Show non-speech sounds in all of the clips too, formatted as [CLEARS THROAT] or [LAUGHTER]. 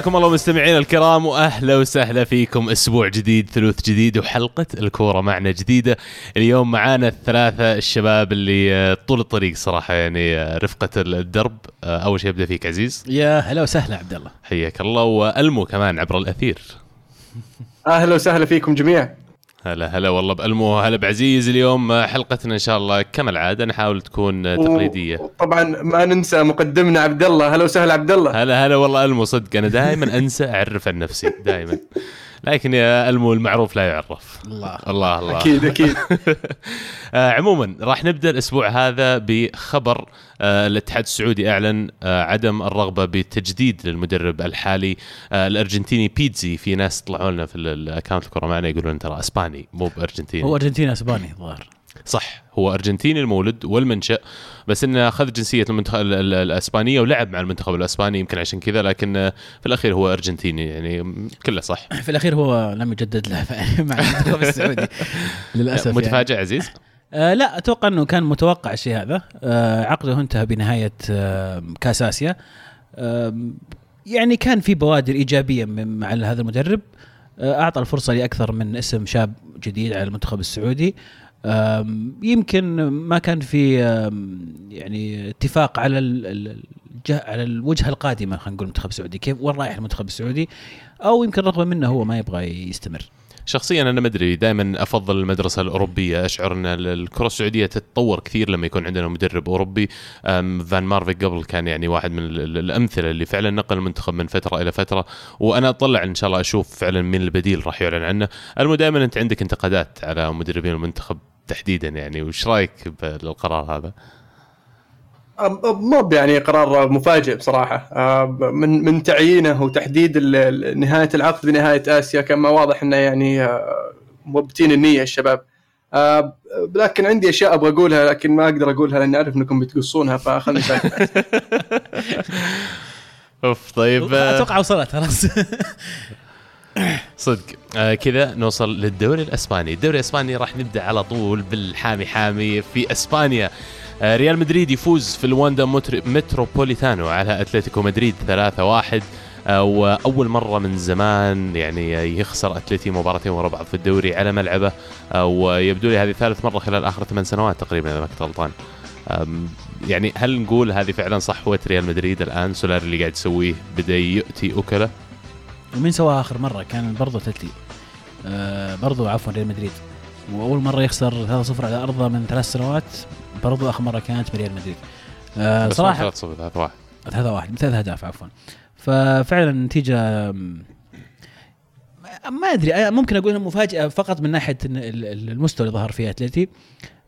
حياكم الله مستمعينا الكرام وأهلا وسهلا فيكم. أسبوع جديد ثلوث جديد وحلقة الكورة معنا جديدة. اليوم معانا الثلاثة الشباب اللي آه، طول الطريق صراحة يعني آه، رفقة الدرب. آه، أول شيء أبدأ فيك عزيز. يا هلا وسهلا عبد الله. حياك الله. وألمو كمان عبر الأثير. أهلا وسهلا فيكم جميعا. هلا هلا والله بألمو. هلا بعزيز اليوم. حلقتنا إن شاء الله كما العادة نحاول تكون تقليدية. طبعا ما ننسى مقدمنا عبد الله أهلا وسهلا عبد الله هلا هلا والله ألمو صدق أنا دائما أنسى أعرف عن نفسي دائما لكن يا ألمو المعروف لا يعرف. الله. الله الله. أكيد أكيد. [LAUGHS] آه عموما راح نبدأ الأسبوع هذا بخبر آه الاتحاد السعودي أعلن آه عدم الرغبة بالتجديد للمدرب الحالي الأرجنتيني بيتزي. في ناس طلعوا لنا في ال- الاكونت الكره معنا يقولون ترى أسباني مو بأرجنتيني. هو أرجنتيني أسباني الظاهر صح هو أرجنتيني المولد والمنشأ بس إنه أخذ جنسية المنتخب ال- ال- الأسبانية ولعب مع المنتخب الأسباني يمكن عشان كذا لكن آه، في الأخير هو أرجنتيني يعني كله صح. [LAUGHS] في الأخير هو لم يجدد له [LAUGHS] مع المنتخب السعودي [LAUGHS] للأسف يعني. متفاجئ عزيز؟ آه لا أتوقع إنه كان متوقع الشيء هذا. آه عقده انتهى بنهاية آه كأس آسيا. آه يعني كان في بوادر إيجابية من- مع هذا المدرب. آه أعطى الفرصة لأكثر من اسم شاب جديد على المنتخب السعودي. آم، يمكن ما كان في يعني اتفاق على على الوجهة القادمة خلينا نقول المنتخب السعودي. كيف وين رايح المنتخب السعودي؟ أو يمكن رغبه منه هو ما يبغى يستمر. شخصيا أنا ما أدري دائما أفضل المدرسة الأوروبية. أشعر أن ال- الكرة السعودية تتطور كثير لما يكون عندنا مدرب أوروبي. فان مارفيك قبل كان يعني واحد من ال- ال- الأمثلة اللي فعلا نقل المنتخب من فترة إلى فترة. وأنا أطلع إن شاء الله أشوف فعلا مين البديل راح يعلن عنه. المهم دائما أنت عندك انتقادات على مدربين المنتخب. تحديدا يعني وش رأيك بالقرار هذا؟ مو يعني قرار مفاجئ بصراحة. من من تعيينه وتحديد نهاية العقد بنهاية آسيا كان ما واضح إنه يعني آه، مربتين النية الشباب. لكن عندي أشياء أبغى أقولها لكن ما أقدر أقولها لأني أعرف إنكم بتقصونها فخلني ساكت [LAUGHS] [LAUGHS] أوف طيب أتوقع وصلت خلاص. [LAUGHS] صدق. آه كذا نوصل للدوري الإسباني، الدوري الإسباني راح نبدأ على طول بالحامي حامي في إسبانيا. آه ريال مدريد يفوز في الواندا متروبوليتانو على أتلتيكو مدريد 3-1 آه وأول مرة من زمان يعني يخسر أتلتي مباراتين ورا بعض في الدوري على ملعبه. آه ويبدو لي هذه ثالث مرة خلال آخر ثمان سنوات تقريبا إذا ما كنت غلطان. يعني هل نقول هذه فعلا صحوه ريال مدريد الآن؟ سولار اللي قاعد يسويه بدأ يؤتي أكله؟ ومين سواها آخر مرة؟ كان برضو أتلتي آه برضو عفوا ريال مدريد. وأول مرة يخسر 3-0 على أرضه من ثلاث سنوات برضو آخر مرة كانت بريال مدريد. آه بس صراحة 3-0 3-1 3 1 ثلاث أهداف عفوا. ففعلا النتيجه م- ما أدري أنا ممكن أقول إنها مفاجأة فقط من ناحية المستوى اللي ظهر فيه أتلتي.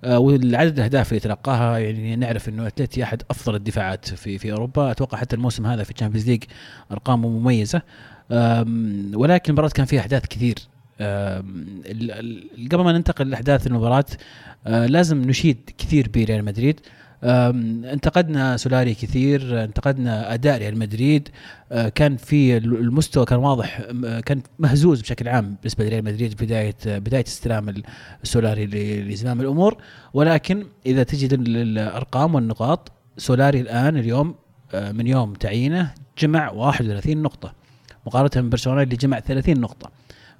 آه، والعدد الاهداف اللي تلقاها يعني نعرف إنه أتلتي أحد أفضل الدفاعات في في أوروبا. أتوقع حتى الموسم هذا في ال Champions League أرقامه مميزة. ولكن المباراة كان فيها أحداث كثير. قبل ما ننتقل لأحداث المباراة آه، لازم نشيد كثير بريال مدريد. انتقدنا سولاري كثير انتقدنا أداء ريال مدريد. آه، كان في المستوى كان واضح آه، كان مهزوز بشكل عام بالنسبة لريال مدريد في بداية بداية استلام السولاري ل- لزمام الأمور. ولكن إذا تجي لل- للأرقام والنقاط سولاري الآن اليوم من يوم تعيينه جمع 31 نقطة. مقارنة ببرشلونة اللي جمع 30 نقطة.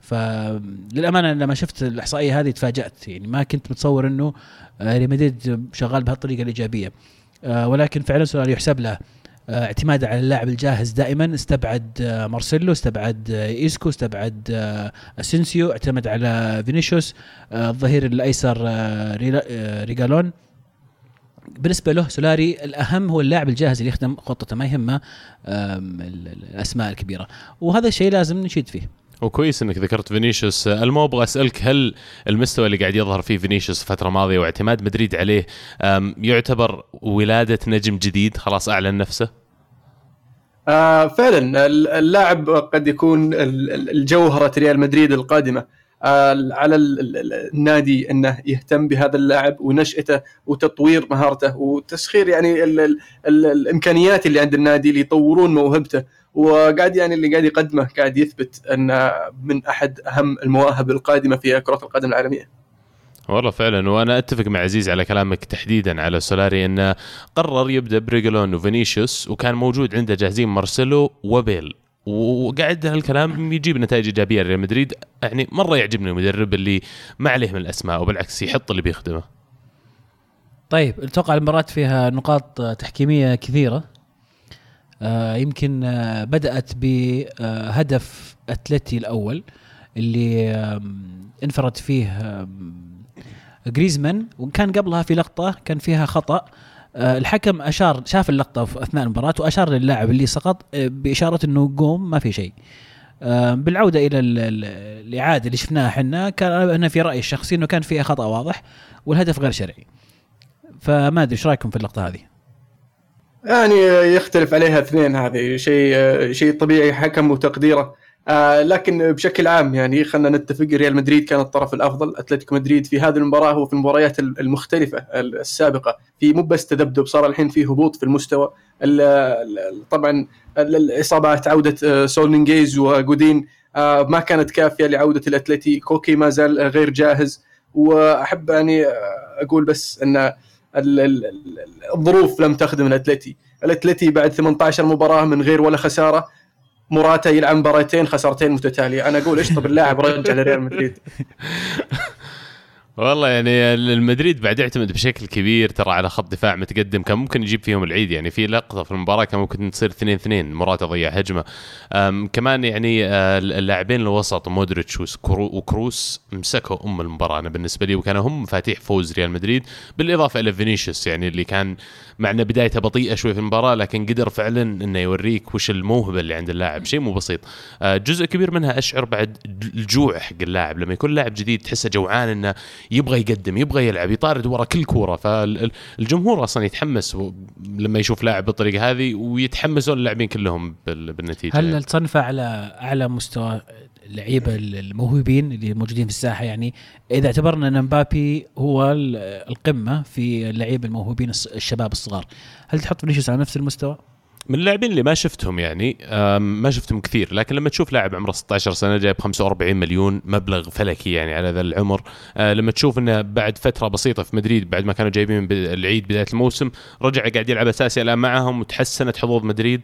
فللامانه لما شفت الإحصائية هذه تفاجأت. يعني ما كنت متصور إنه آه، ريال مدريد شغال بهالطريقة الإيجابية. آه، ولكن فعلا سولاري يحسب له. آه، اعتماده على اللاعب الجاهز دائما. استبعد مارسيلو استبعد إيسكو استبعد أسينسيو. اعتمد على فينيسيوس. الظهير الأيسر ريجيلون بالنسبة له سولاري الأهم هو اللاعب الجاهز اللي يخدم خطته ما يهمه الأسماء الكبيرة. وهذا الشيء لازم نشيد فيه. وكويس إنك ذكرت فينيسيوس. أبو أبغى أسألك هل المستوى اللي قاعد يظهر فيه فينيسيوس الفترة الماضية واعتماد مدريد عليه يعتبر ولادة نجم جديد خلاص أعلن نفسه؟ آه فعلا. ال- اللاعب قد يكون ال- ال- الجوهرة ريال مدريد القادمة. آه على ال- ال- النادي أنه يهتم بهذا اللاعب ونشأته وتطوير مهارته وتسخير يعني ال ال ال الإمكانيات اللي عند النادي اللي يطورون موهبته وقاعد يعني اللي قاعد يقدمه قاعد يثبت انه من أحد أهم المواهب القادمة في كرة القدم العالمية. والله فعلا وأنا أتفق مع عزيز على كلامك تحديدا على سولاري انه قرر يبدأ بريجيلون وفينيسيوس وكان موجود عنده جاهزين مارسيلو وبيل وقاعد هالكلام يجيب نتائج إيجابية لريال مدريد. يعني مرة يعجبني المدرب اللي ما عليه من الأسماء وبالعكس يحط اللي بيخدمه. طيب أتوقع المباراة فيها نقاط تحكيمية كثيرة. آه يمكن آه بدأت بهدف أتلتي الأول اللي انفرد فيه جريزمان. وكان قبلها في لقطة كان فيها خطأ آه، الحكم اشار شاف اللقطة في أثناء المباراة وأشار للاعب اللي سقط آه، بإشارة إنه قوم ما في شيء. آه، بالعودة إلى الإعادة اللي شفناها إحنا كان أنا في رأيي الشخصي إنه كان فيها خطأ واضح والهدف غير شرعي. فما أدري إيش رأيكم في اللقطة هذه؟ يعني يختلف عليها اثنين هذه شيء شيء طبيعي حكم وتقديره. آه لكن بشكل عام يعني خلينا نتفق ريال مدريد كان الطرف الأفضل أتلتيكو مدريد في هذه المباراة هو في المباريات المختلفة السابقة. في مو بس تذبذب صار الحين في هبوط في المستوى. طبعا الإصابات عودة آه، ساول نيغيز وجودين آه ما كانت كافية لعودة الاتلتي كوكي ما زال غير جاهز. وأحب يعني آه، أقول بس أن الظروف لم تخدم الأتلتي. الأتلتي بعد 18 مباراة من غير ولا خسارة. موراتا يلعب مباراتين خسارتين متتالية. أنا أقول اشطب اللاعب رجع لريال مدريد. [LAUGHS] والله يعني المدريد بعد يعتمد بشكل كبير ترى على خط دفاع متقدم. كان ممكن يجيب فيهم العيد يعني. في لقطة في المباراة كان ممكن تصير 2 2 موراتا ضيع هجمة. كمان يعني آه، اللاعبين الوسط مودريتش وكروس مسكوا أم المباراة. أنا بالنسبة لي وكانوا هم مفاتيح فوز ريال مدريد. بالإضافة إلى فينيسيوس يعني اللي كان مع ان بدايته بطيئة شوي في المباراة لكن قدر فعلا إنه يوريك وش الموهبة اللي عند اللاعب. شيء مو بسيط. آه، جزء كبير منها أشعر بعد الجوع حق اللاعب. لما يكون لاعب جديد تحسه جوعان إنه يبغى يقدم يبغى يلعب يطارد ورا كل كورة. فالجمهور أصلا يتحمس لما يشوف لاعب بالطريقة هذه ويتحمسون اللاعبين كلهم بالنتيجة. هل. تصنفه على أعلى مستوى اللعيبة الموهوبين اللي موجودين في الساحة يعني. إذا اعتبرنا إن مبابي هو القمة في اللعيبة الموهوبين الشباب الصغار. هل تحط فينيسيوس على نفس المستوى؟ من اللاعبين اللي ما شفتهم يعني ما شفتهم كثير. لكن لما تشوف لاعب عمره 16 سنة جايب 45 مليون مبلغ فلكي يعني على ذا العمر. آه، لما تشوف إنه بعد فترة بسيطة في مدريد بعد ما كانوا جايبين العيد بداية الموسم رجع قاعد يلعب أساسي الآن معهم وتحسنت حظوظ مدريد.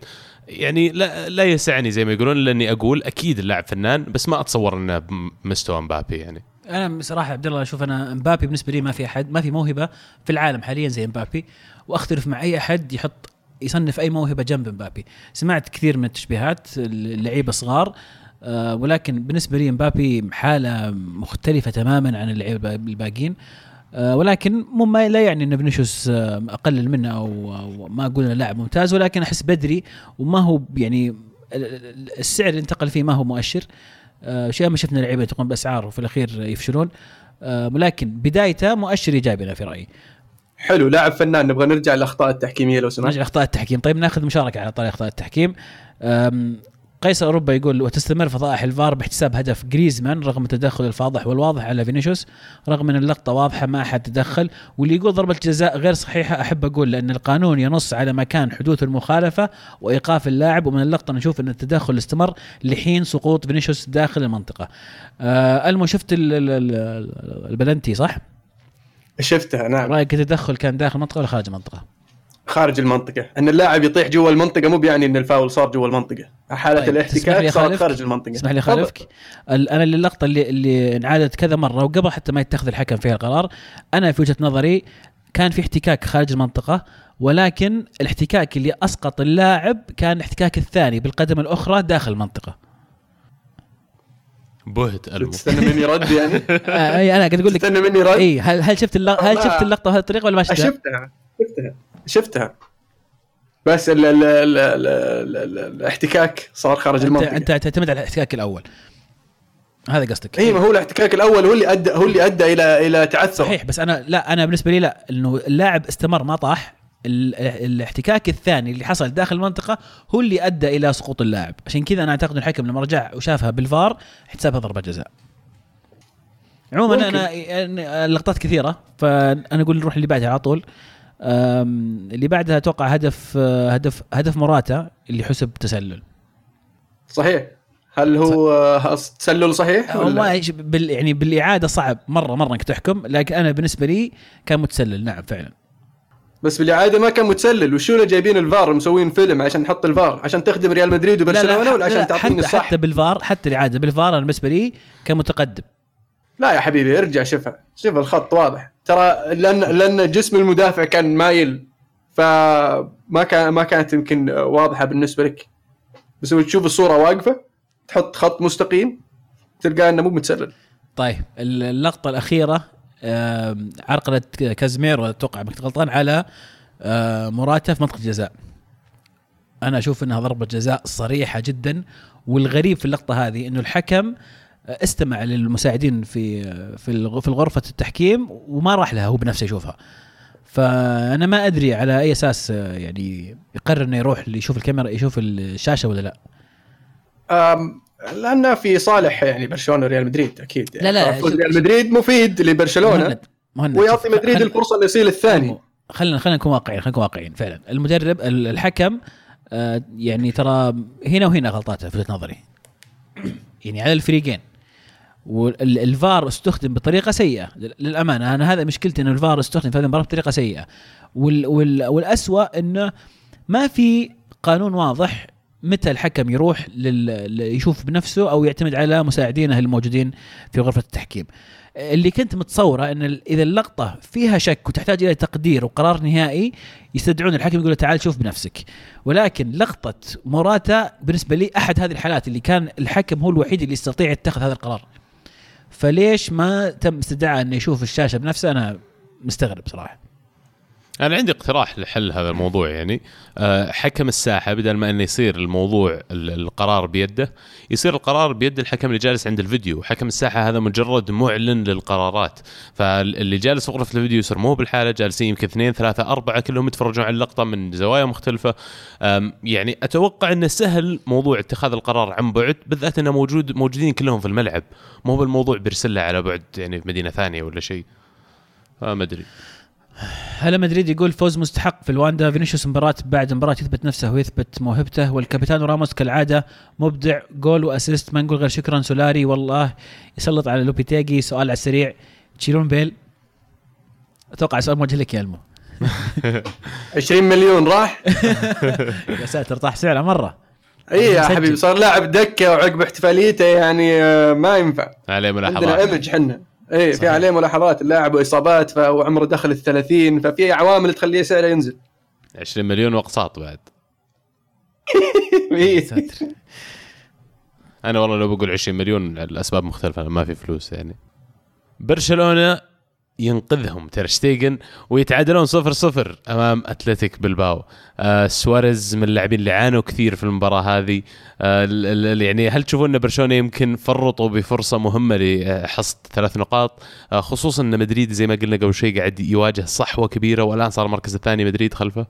يعني لا لا يسعني زي ما يقولون لأني أقول أكيد اللاعب فنان بس ما أتصور إنه بمستوى مبابي يعني. أنا بصراحة عبد الله أشوف أنا مبابي بالنسبة لي ما في أحد ما في موهبة في العالم حاليا زي مبابي وأختلف مع أي أحد يحط يصنف أي موهبة جنب مبابي. سمعت كثير من التشبيهات اللعيبه صغار آه ولكن بالنسبة لي مبابي حالة مختلفة تماما عن اللعيبة الباقيين. ولكن مو ما لا يعني إن فينيسيوس آه أقلل منه أو, أو ما أقول إنه لاعب ممتاز ولكن أحس بدري وما هو يعني السعر اللي انتقل فيه ما هو مؤشر. آه شيء ما شفنا لعيبة تقوم بأسعار وفي الأخير يفشلون. آه ولكن بدايته مؤشر إيجابي أنا في رأيي. حلو لاعب فنان نبغى نرجع للأخطاء التحكيمية لو سمحت. نرجع لأخطاء التحكيم. طيب ناخذ مشاركة على طريق أخطاء التحكيم. قيس أوروبا يقول وتستمر فضائح الفار باحتساب هدف جريزمان رغم التدخل الفاضح والواضح على فينيسيوس رغم إن اللقطة واضحة ما احد تدخل واللي يقول ضربة جزاء غير صحيحة أحب أقول لأن القانون ينص على مكان حدوث المخالفة وإيقاف اللاعب ومن اللقطة نشوف إن التدخل استمر لحين سقوط فينيسيوس داخل المنطقة. آه ألمو شفت البلنتي صح؟ شفتها نعم رأيك التدخل كان داخل المنطقة ولا خارج المنطقة؟ خارج المنطقة. إن اللاعب يطيح جوا المنطقة مو بيعني إن الفاول صار جوا المنطقة. حالة طيب. الاحتكاك صار خارج المنطقة. اسمح لي خالفك أنا اللقطة اللي اللي انعادت كذا مرة وقبل حتى ما يتخذ الحكم فيها القرار أنا في وجهة نظري كان في احتكاك خارج المنطقة ولكن الاحتكاك اللي أسقط اللاعب كان الاحتكاك الثاني بالقدم الأخرى داخل المنطقة. بهت المو تستنى مني رد يعني؟ [LAUGHS] آه، أي أنا قاعد أقول لك تستنى مني رد؟ إي هل هل شفت هل شفت اللقطة بهذه الطريقة ولا ما شفتها؟ شفتها شفتها. شفتها. بس ال ال ال ال ال الاحتكاك صار خارج المنطقة. أنت تعتمد على الاحتكاك الأول. هذا قصدك. اي ما هو الاحتكاك الأول هو اللي ادى هو اللي أدى إلى إلى تعثر صحيح بس أنا لا أنا بالنسبة لي لا إنه اللاعب استمر ما طاح. الاحتكاك الثاني اللي حصل داخل المنطقة هو اللي أدى إلى سقوط اللاعب. عشان كذا أنا أعتقد الحكم لما رجع وشافها بالفار احتسابها ضربة جزاء. عموما أنا اللقطات كثيرة فأنا أقول نروح اللي بعدها على طول. اللي بعدها أتوقع هدف هدف هدف موراتا اللي حسب تسلل. صحيح. هل هو تسلل صحيح والله بال يعني بالإعادة صعب. مرة مرة إنك تحكم. لكن أنا بالنسبة لي كان متسلل. نعم فعلا. بس بالإعادة ما كان متسلل. وشو اللي جايبين الفار مسوين فيلم عشان نحط الفار؟ عشان تخدم ريال مدريد وبرشلونة ولا عشان تعطيني الصح حتى بالفار حتى الإعادة. بالفار أنا بالنسبة لي كان متقدم. لا يا حبيبي ارجع شوفها شوف الخط واضح. ترى لأن لأن جسم المدافع كان مايل فما كان ما كانت يمكن واضحة بالنسبة لك. بس تشوف الصورة واقفة تحط خط مستقيم تلقى إنه مو متسلل. طيب اللقطة الأخيرة عرقلة كازميرو أتوقع كنت غلطان على موراتا في منطقة الجزاء. أنا أشوف إنها ضربة جزاء صريحة جدا والغريب في اللقطة هذه إنه الحكم استمع للمساعدين في في في غرفه التحكيم وما راح لها هو بنفسه يشوفها. فأنا ما أدري على أي أساس يعني يقرر إنه يروح يشوف الكاميرا يشوف الشاشة ولا لا. لأنه في صالح يعني برشلونة وريال مدريد أكيد. يعني لا لا ريال مدريد مفيد لبرشلونة. مهند. مهند. ويعطي مدريد الفرصة انه يصير الثاني. خلينا خلينا نكون واقعيين خلينا نكون واقعيين فعلا. المدرب الحكم آه يعني ترى هنا وهنا غلطاته في وجهة نظري. [CLEARS THROAT] يعني على الفريقين. والفار استخدم بطريقة سيئة. للأمانة أنا هذا مشكلتي انه الفار استخدم في هذه المباراة بطريقة سيئة. وال وال والاسوء إنه ما في قانون واضح متى الحكم يروح لل... يشوف بنفسه أو يعتمد على مساعدينه الموجودين في غرفة التحكيم. اللي كنت متصوره إن إذا اللقطة فيها شك وتحتاج إلى تقدير وقرار نهائي يستدعون الحكم يقول تعال شوف بنفسك. ولكن لقطة موراتا بالنسبة لي أحد هذه الحالات اللي كان الحكم هو الوحيد اللي يستطيع يتخذ هذا القرار. فليش ما تم استدعاء انه يشوف الشاشة بنفسه أنا مستغرب صراحة. أنا عندي اقتراح لحل هذا الموضوع يعني. آه، حكم الساحة بدل ما إنه يصير الموضوع القرار بيده يصير القرار بيد الحكم اللي جالس عند الفيديو. حكم الساحة هذا مجرد معلن للقرارات. فاللي جالس في غرفه الفيديو يصير مو بالحالة جالسين يمكن اثنين ثلاثة أربعة كلهم يتفرجون على اللقطه من زوايا مختلفة. يعني أتوقع إنه سهل موضوع اتخاذ القرار عن بعد بالذات إنه موجود موجودين كلهم في الملعب. مو بالموضوع بيرسله على بعد يعني في مدينة ثانية ولا شيء. ما أدري. هلا مدريد يقول فوز مستحق في الواندا. فينيسيوس مباراة بعد مباراة يثبت نفسه ويثبت موهبته. والكابتن راموس كالعادة مبدع goal و assist. ما نقول غير شكرا سولاري. والله يسلط على لوبيتيجي سؤال على السريع. تشيلون بيل؟ أتوقع سؤال موجه لك يا ألمو. [LAUGHS] 20 مليون راح؟ [LAUGHS] يا ساتر طاح سعره مرة. إي يا حبيبي صار لاعب دكة وعقب احتفاليته يعني آه، ما ينفع. عليه ملاحظات. عندنا ايمج إحنا إيه في عليه ملاحظات اللاعب واصابات وعمره دخل ال 30 ففي عوامل تخليه سعره ينزل. 20 مليون واقساط بعد. [LAUGHS] إيه. أنا والله لو بقول 20 مليون لاسباب مختلفة ما في فلوس يعني. برشلونة ينقذهم. تير شتيجن ويتعادلون صفر صفر أمام أتلتيك بلباو. آه سواريز من اللاعبين اللي عانوا كثير في المباراة هذه. آه يعني هل تشوفون أن برشلونة يمكن فرطوا بفرصة مهمة لحصد ثلاث نقاط؟ آه خصوصا أن مدريد زي ما قلنا قبل شوي قاعد يواجه صحوة كبيرة والآن صار المركز الثاني مدريد خلفه.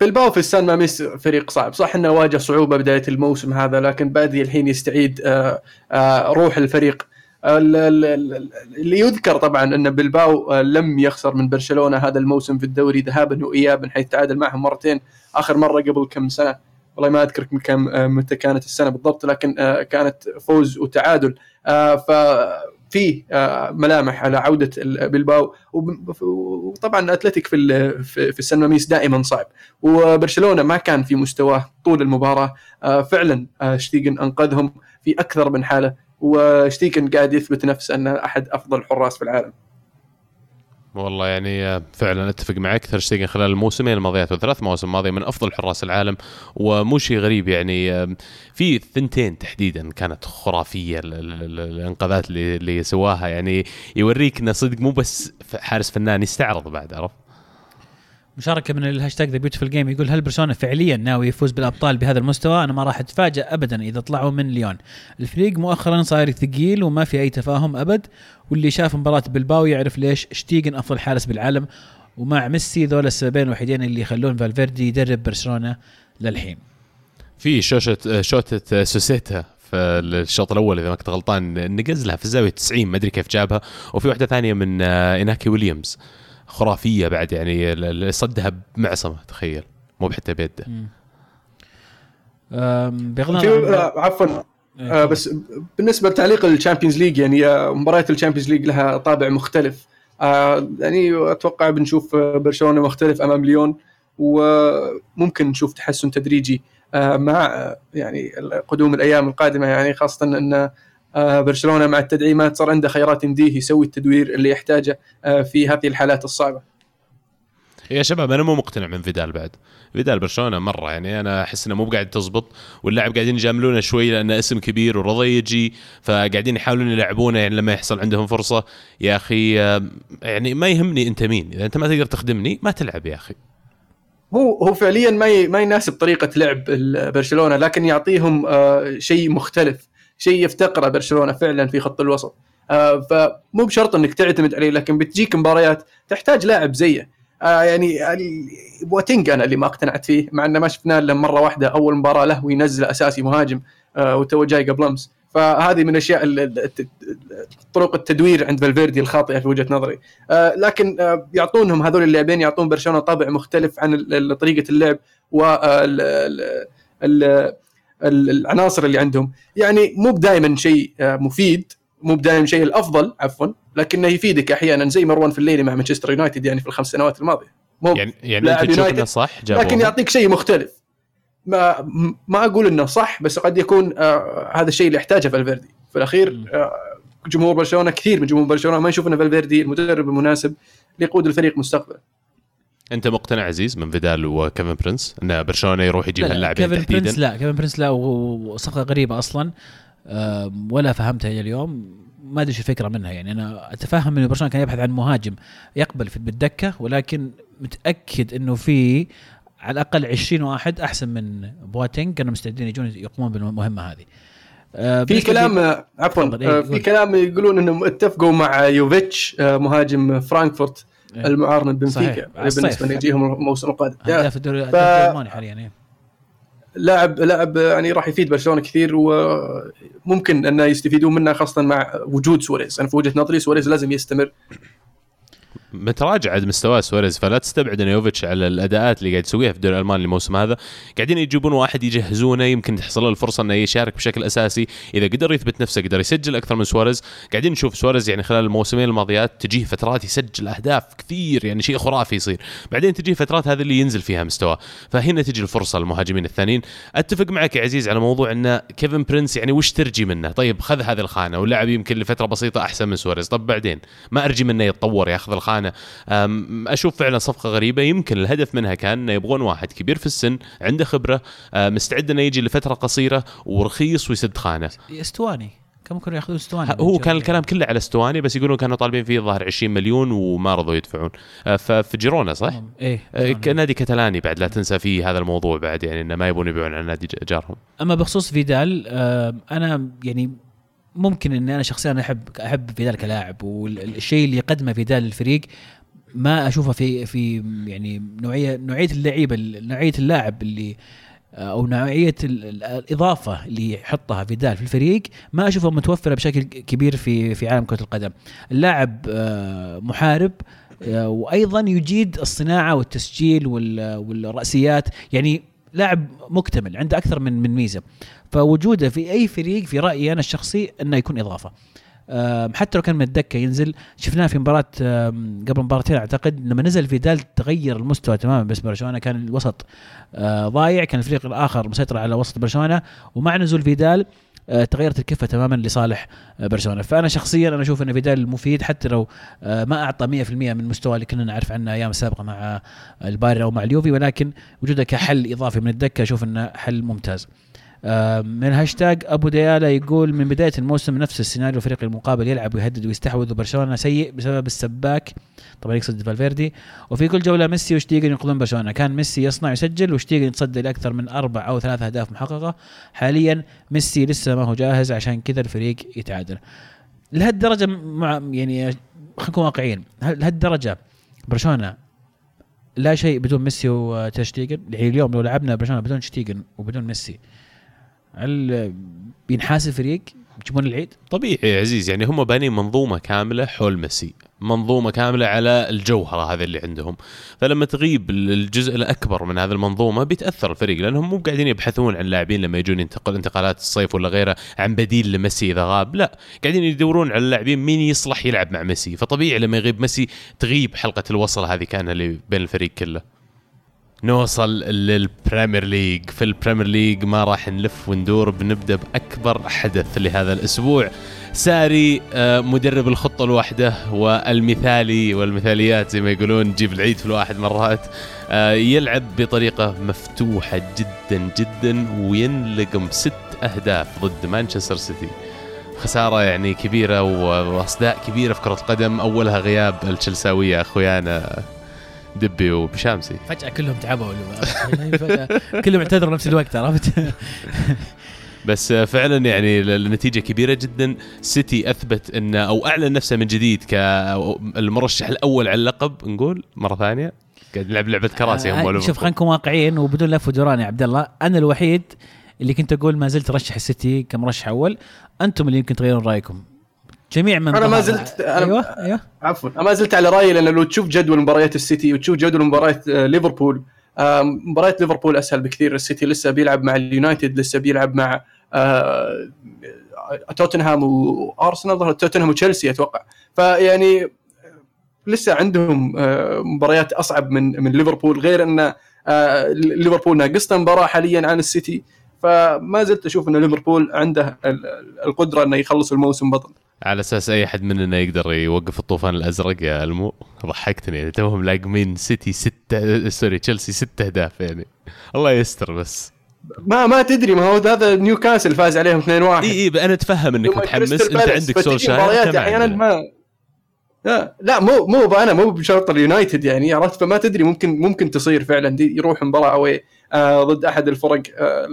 بلباو في السان ماميس فريق صعب. صح إنه واجه صعوبة بداية الموسم هذا لكن بادي الحين يستعيد آه، آه، روح الفريق. اللي يذكر طبعا أن بلباو آه، لم يخسر من برشلونة هذا الموسم في الدوري ذهابا وايابا حيث تعادل معهم مرتين آخر مرة قبل كم سنة. والله ما اذكر كم آه، متى كانت السنة بالضبط لكن آه، كانت فوز وتعادل. ف في ملامح على عودة بلباو. وطبعا اتلتيك في في السان ماميس دائما صعب. وبرشلونة ما كان في مستواه طول المباراة. فعلا شتيجن أنقذهم في أكثر من حالة. وشتيكن قاعد يثبت نفسه أنه أحد أفضل الحراس في العالم. والله يعني فعلا أتفق معك. ترشتيجن خلال الموسمين الماضيات والثلاث مواسم الماضيه من أفضل حراس العالم ومو شيء غريب يعني في ثنتين تحديدا كانت خرافية الانقاذات اللي سواها. يعني يوريك انه صدق مو بس حارس فنان يستعرض بعد عرفت؟ مشاركة من الهاشتاج the beautiful game يقول هل برشلونة فعليا ناوي يفوز بالأبطال بهذا المستوى؟ أنا ما راح اتفاجئ ابدا إذا طلعوا من ليون. الفريق مؤخرا صاير ثقيل وما في أي تفاهم أبد واللي شاف مباراة بلباو يعرف ليش شتيجن أفضل حارس بالعالم ومع ميسي ذول السببين الوحيدين اللي يخلون فالفيردي يدرب برشلونة للحين. في شوشة شوتة سوسيتا في الشوط الأول إذا ما كنت غلطان نقزلها في الزاوية 90 ما أدري كيف جابها وفي واحدة ثانية من إناكي ويليامز خرافية بعد يعني صدها بمعصمة تخيل. مو بحتى بيده. بغض آه، عفوا. إيه، آه بس بالنسبة لتعليق ال Champions League يعني آه، مباريات ال Champions League لها طابع مختلف. آه يعني أتوقع بنشوف برشلونة مختلف أمام ليون وممكن نشوف تحسن تدريجي آه مع يعني قدوم الأيام القادمة يعني خاصة أن آه برشلونة مع التدعيمات صار عنده خيارات يمديه يسوي التدوير اللي يحتاجه آه في هذه الحالات الصعبة. يا شباب أنا مو مقتنع من فيدال بعد. فيدال برشلونة مرة يعني أنا أحس إنه مو قاعد تزبط واللاعب قاعدين يجاملونه شوي لأنه اسم كبير ورضى يجي فقاعدين يحاولون يلعبونه يعني لما يحصل عندهم فرصة. يا أخي يعني ما يهمني أنت مين. إذا أنت ما تقدر تخدمني ما تلعب يا أخي. هو هو فعليا ما ما يناسب طريقة لعب برشلونة لكن يعطيهم شيء مختلف. شيء يفتقره برشلونة فعلا في خط الوسط. فمو بشرط إنك تعتمد عليه لكن بتجيك مباريات تحتاج لاعب زيه. آه يعني بواتينج أنا اللي ما اقتنعت فيه مع إنه ما شفناه إلا مرة واحدة أول مباراة له وينزله أساسي مهاجم آه وتوه جاي قبل أمس. فهذه من أشياء طرق التدوير عند فالفيردي الخاطئة في وجهة نظري. آه لكن آه يعطونهم هذول اللاعبين يعطون برشلونة طابع مختلف عن طريقة اللعب و العناصر اللي عندهم. يعني مو دائما شيء مفيد مو بدائما شيء الأفضل عفوا لكنه يفيدك أحيانا زي مروان في الليلي مع مانشستر يونايتد يعني في الخمس سنوات الماضية. مو يعني يعني أنت تشوف إنه صح؟ لكن يعطيك شيء مختلف. ما ما أقول إنه صح بس قد يكون آه هذا الشيء اللي يحتاجه فالفيردي. في الأخير آه جمهور برشلونة كثير من جمهور برشلونة ما يشوف ان فالفيردي المدرب المناسب ليقود الفريق مستقبلا. أنت مقتنع عزيز من فيدال وكيفن برنس أن برشلونة يروح يجيب هاللاعبين كيفن تحديدا؟ برنس لا كيفن برنس لا وصفقة غريبة أصلا. ولا فهمتها إلى اليوم. ما أدري الفكرة منها يعني. أنا أتفهم إنه برشلونة كان يبحث عن مهاجم يقبل في بالدكة ولكن متأكد إنه في على الأقل 20 واحد أحسن من بواتينج كانوا مستعدين يجون يقومون بالمهمة هذه. آه في كلام عفوا إيه، آه في كلام يقولون إنهم اتفقوا مع يوفيتش آه مهاجم فرانكفورت. إيه. المعار من بنفيكا بالنسبة يجيهم الموسم القادم في الدوري الألماني حاليا إيه. لاعب لاعب يعني راح يفيد برشلونة كثير وممكن انه يستفيدون منه خاصة مع وجود سواريز. أنا في وجهة نظري سواريز لازم يستمر. متراجع مستواه سواريز فلا تستبعد ان يوفيتش على الأداءات اللي قاعد يسويها في الدوري الالماني الموسم هذا. قاعدين يجيبون واحد يجهزونه يمكن تحصل له الفرصة إنه يشارك بشكل أساسي. إذا قدر يثبت نفسه قدر يسجل أكثر من سواريز. قاعدين نشوف سواريز يعني خلال الموسمين الماضيات تجيه فترات يسجل أهداف كثير يعني شيء خرافي يصير. بعدين تجيه فترات هذه اللي ينزل فيها مستواه فهنا تجي الفرصة للمهاجمين الثانيين. أتفق معك يا عزيز على موضوع إن كيفن برنس يعني وش ترجي منه؟ طيب خذ هذه الخانة واللاعب يمكن لفترة بسيطة أحسن من سواريز. طب بعدين؟ ما أرجي منه يتطور ياخذ الخانة أشوف فعلا صفقة غريبة. يمكن الهدف منها كان إنه يبغون واحد كبير في السن عنده خبرة مستعد إنه يجي لفترة قصيرة ورخيص ويسد خانة. استواني. كم كانوا يأخذون استواني؟ هو كان الكلام كله على استواني بس يقولون كانوا طالبين فيه الظاهر 20 مليون وما رضوا يدفعون. ففي جيرونا صح؟ إيه نادي كتالاني بعد لا تنسى فيه هذا الموضوع بعد يعني إنه ما يبون يبيعون على نادي جارهم. أما بخصوص فيدال أنا يعني ممكن إني أنا شخصيا احب أحب فيدال كلاعب والشيء اللي يقدمه فيدال للفريق ما اشوفها في في يعني نوعيه نوعية اللعيبة نوعية اللاعب اللي أو نوعية الإضافة اللي يحطها فيدال في الفريق ما اشوفها متوفرة بشكل كبير في في عالم كرة القدم. اللاعب محارب وأيضا يجيد الصناعة والتسجيل والرأسيات. يعني لاعب مكتمل عنده أكثر من من ميزة. فوجوده في أي فريق في رأيي أنا الشخصي إنه يكون إضافة. حتى لو كان من الدكة ينزل شفناه في مباراة قبل مباراتين أعتقد لما نزل فيدال تغير المستوى تماما بس برشلونة كان الوسط آه، ضايع كان الفريق الآخر مسيطر على وسط برشلونة ومع نزول فيدال تغيرت الكفة تماما لصالح آه، برشلونة. فأنا شخصيا أنا أشوف أن فيدال مفيد حتى لو ما أعطى 100% من المستوى اللي كنا نعرف عنه أيام السابقه مع البايرن أو مع اليوفي ولكن وجوده كحل إضافي من الدكة أشوف أنه حل ممتاز. من هاشتاج أبو ديالا يقول من بداية الموسم نفس السيناريو الفريق المقابل يلعب ويهدد ويستحوذ وبرشلونة سيء بسبب السباك. طبعا يقصد فالفيردي. وفي كل جولة ميسي وتيرشتيجن ينقذون برشلونة. كان ميسي يصنع ويسجل وشتيجن يتصدى لأكثر من أربع أو ثلاث أهداف محققة. حاليا ميسي لسه ما هو جاهز عشان كذا الفريق يتعادل. لهالدرجة مع يعني خلينا نكون واقعيين. لهالدرجة برشلونة لا شيء بدون ميسي وتشتيجن؟ يعني اليوم لو لعبنا برشلونة بدون شتيجن وبدون ميسي هل بينحاس الفريق يجيبون العيد؟ طبيعي يا عزيز يعني هم بانين منظومة كاملة حول ميسي منظومة كاملة على الجوهرة هذه اللي عندهم. فلما تغيب الجزء الأكبر من هذه المنظومة بيتأثر الفريق لأنهم مو قاعدين يبحثون عن لاعبين لما يجون ينتقل انتقالات الصيف ولا غيره عن بديل لميسي إذا غاب. لا قاعدين يدورون على اللاعبين مين يصلح يلعب مع ميسي. فطبيعي لما يغيب ميسي تغيب حلقة الوصل هذه كأنها اللي بين الفريق كله. نوصل للبريمير ليج. في البريمير ليج ما راح نلف وندور بنبدأ بأكبر حدث لهذا الأسبوع. ساري آه، مدرب الخطة الواحدة والمثالي والمثاليات زي ما يقولون جيب العيد في الواحد مرات آه، يلعب بطريقة مفتوحة جدا جدا وينلقم ست أهداف ضد مانشستر سيتي. خسارة يعني كبيرة وأصداء كبيرة في كرة القدم. أولها غياب التشلساويه أخويانا دبي وبشامسي. فجأة كلهم تعبوا. [LAUGHS] كلهم اعتذروا نفس الوقت عرفت؟ [LAUGHS] بس فعلا يعني النتيجه كبيرة جدا سيتي أثبت انه أو أعلن نفسه من جديد كالمرشح الأول على اللقب نقول مرة ثانية. قاعد نلعب لعبة كراسي هم آه شوف خلينا نكون واقعيين وبدون لف ودوران يا عبد الله. أنا الوحيد اللي كنت أقول ما زلت رشح السيتي كمرشح أول. أنتم اللي يمكن تغيرون رأيكم. جميع من أنا ما زلت أنا أيوه أيوه. عفوا. أنا ما زلت على رأيي لأن لو تشوف جدول مباريات السيتي وتشوف جدول مباريات آه، ليفربول مباريات ليفربول أسهل بكثير. السيتي لسه بيلعب مع اليونايتد لسه بيلعب مع آه، توتنهام وأرسنال ظهر توتنهام وتشيلسي أتوقع. فيعني لسه عندهم آه، مباريات أصعب من من ليفربول غير أن ليفربول ناقصته مباراة حاليا عن السيتي. فما زلت أشوف أن ليفربول عنده القدرة انه يخلص الموسم بطل. على أساس أي أحد مننا يقدر يوقف الطوفان الأزرق يا ألمو؟ ضحكتني توهم لاقمين سيتي ستة sorry تشيلسي ستة أهداف يعني. الله يستر بس. ما ما تدري ما هو هذا نيوكاسل فاز عليهم 2-1 إي إي أنا أتفهم إنك متحمس. أنت عندك سولشاير أحيانا ما لا لا مو مو أنا مو بشرط اليونايتد يعني عرفت؟ فما تدري ممكن ممكن تصير فعلا. دي يروح مباراة أوي آه ضد أحد الفرق آه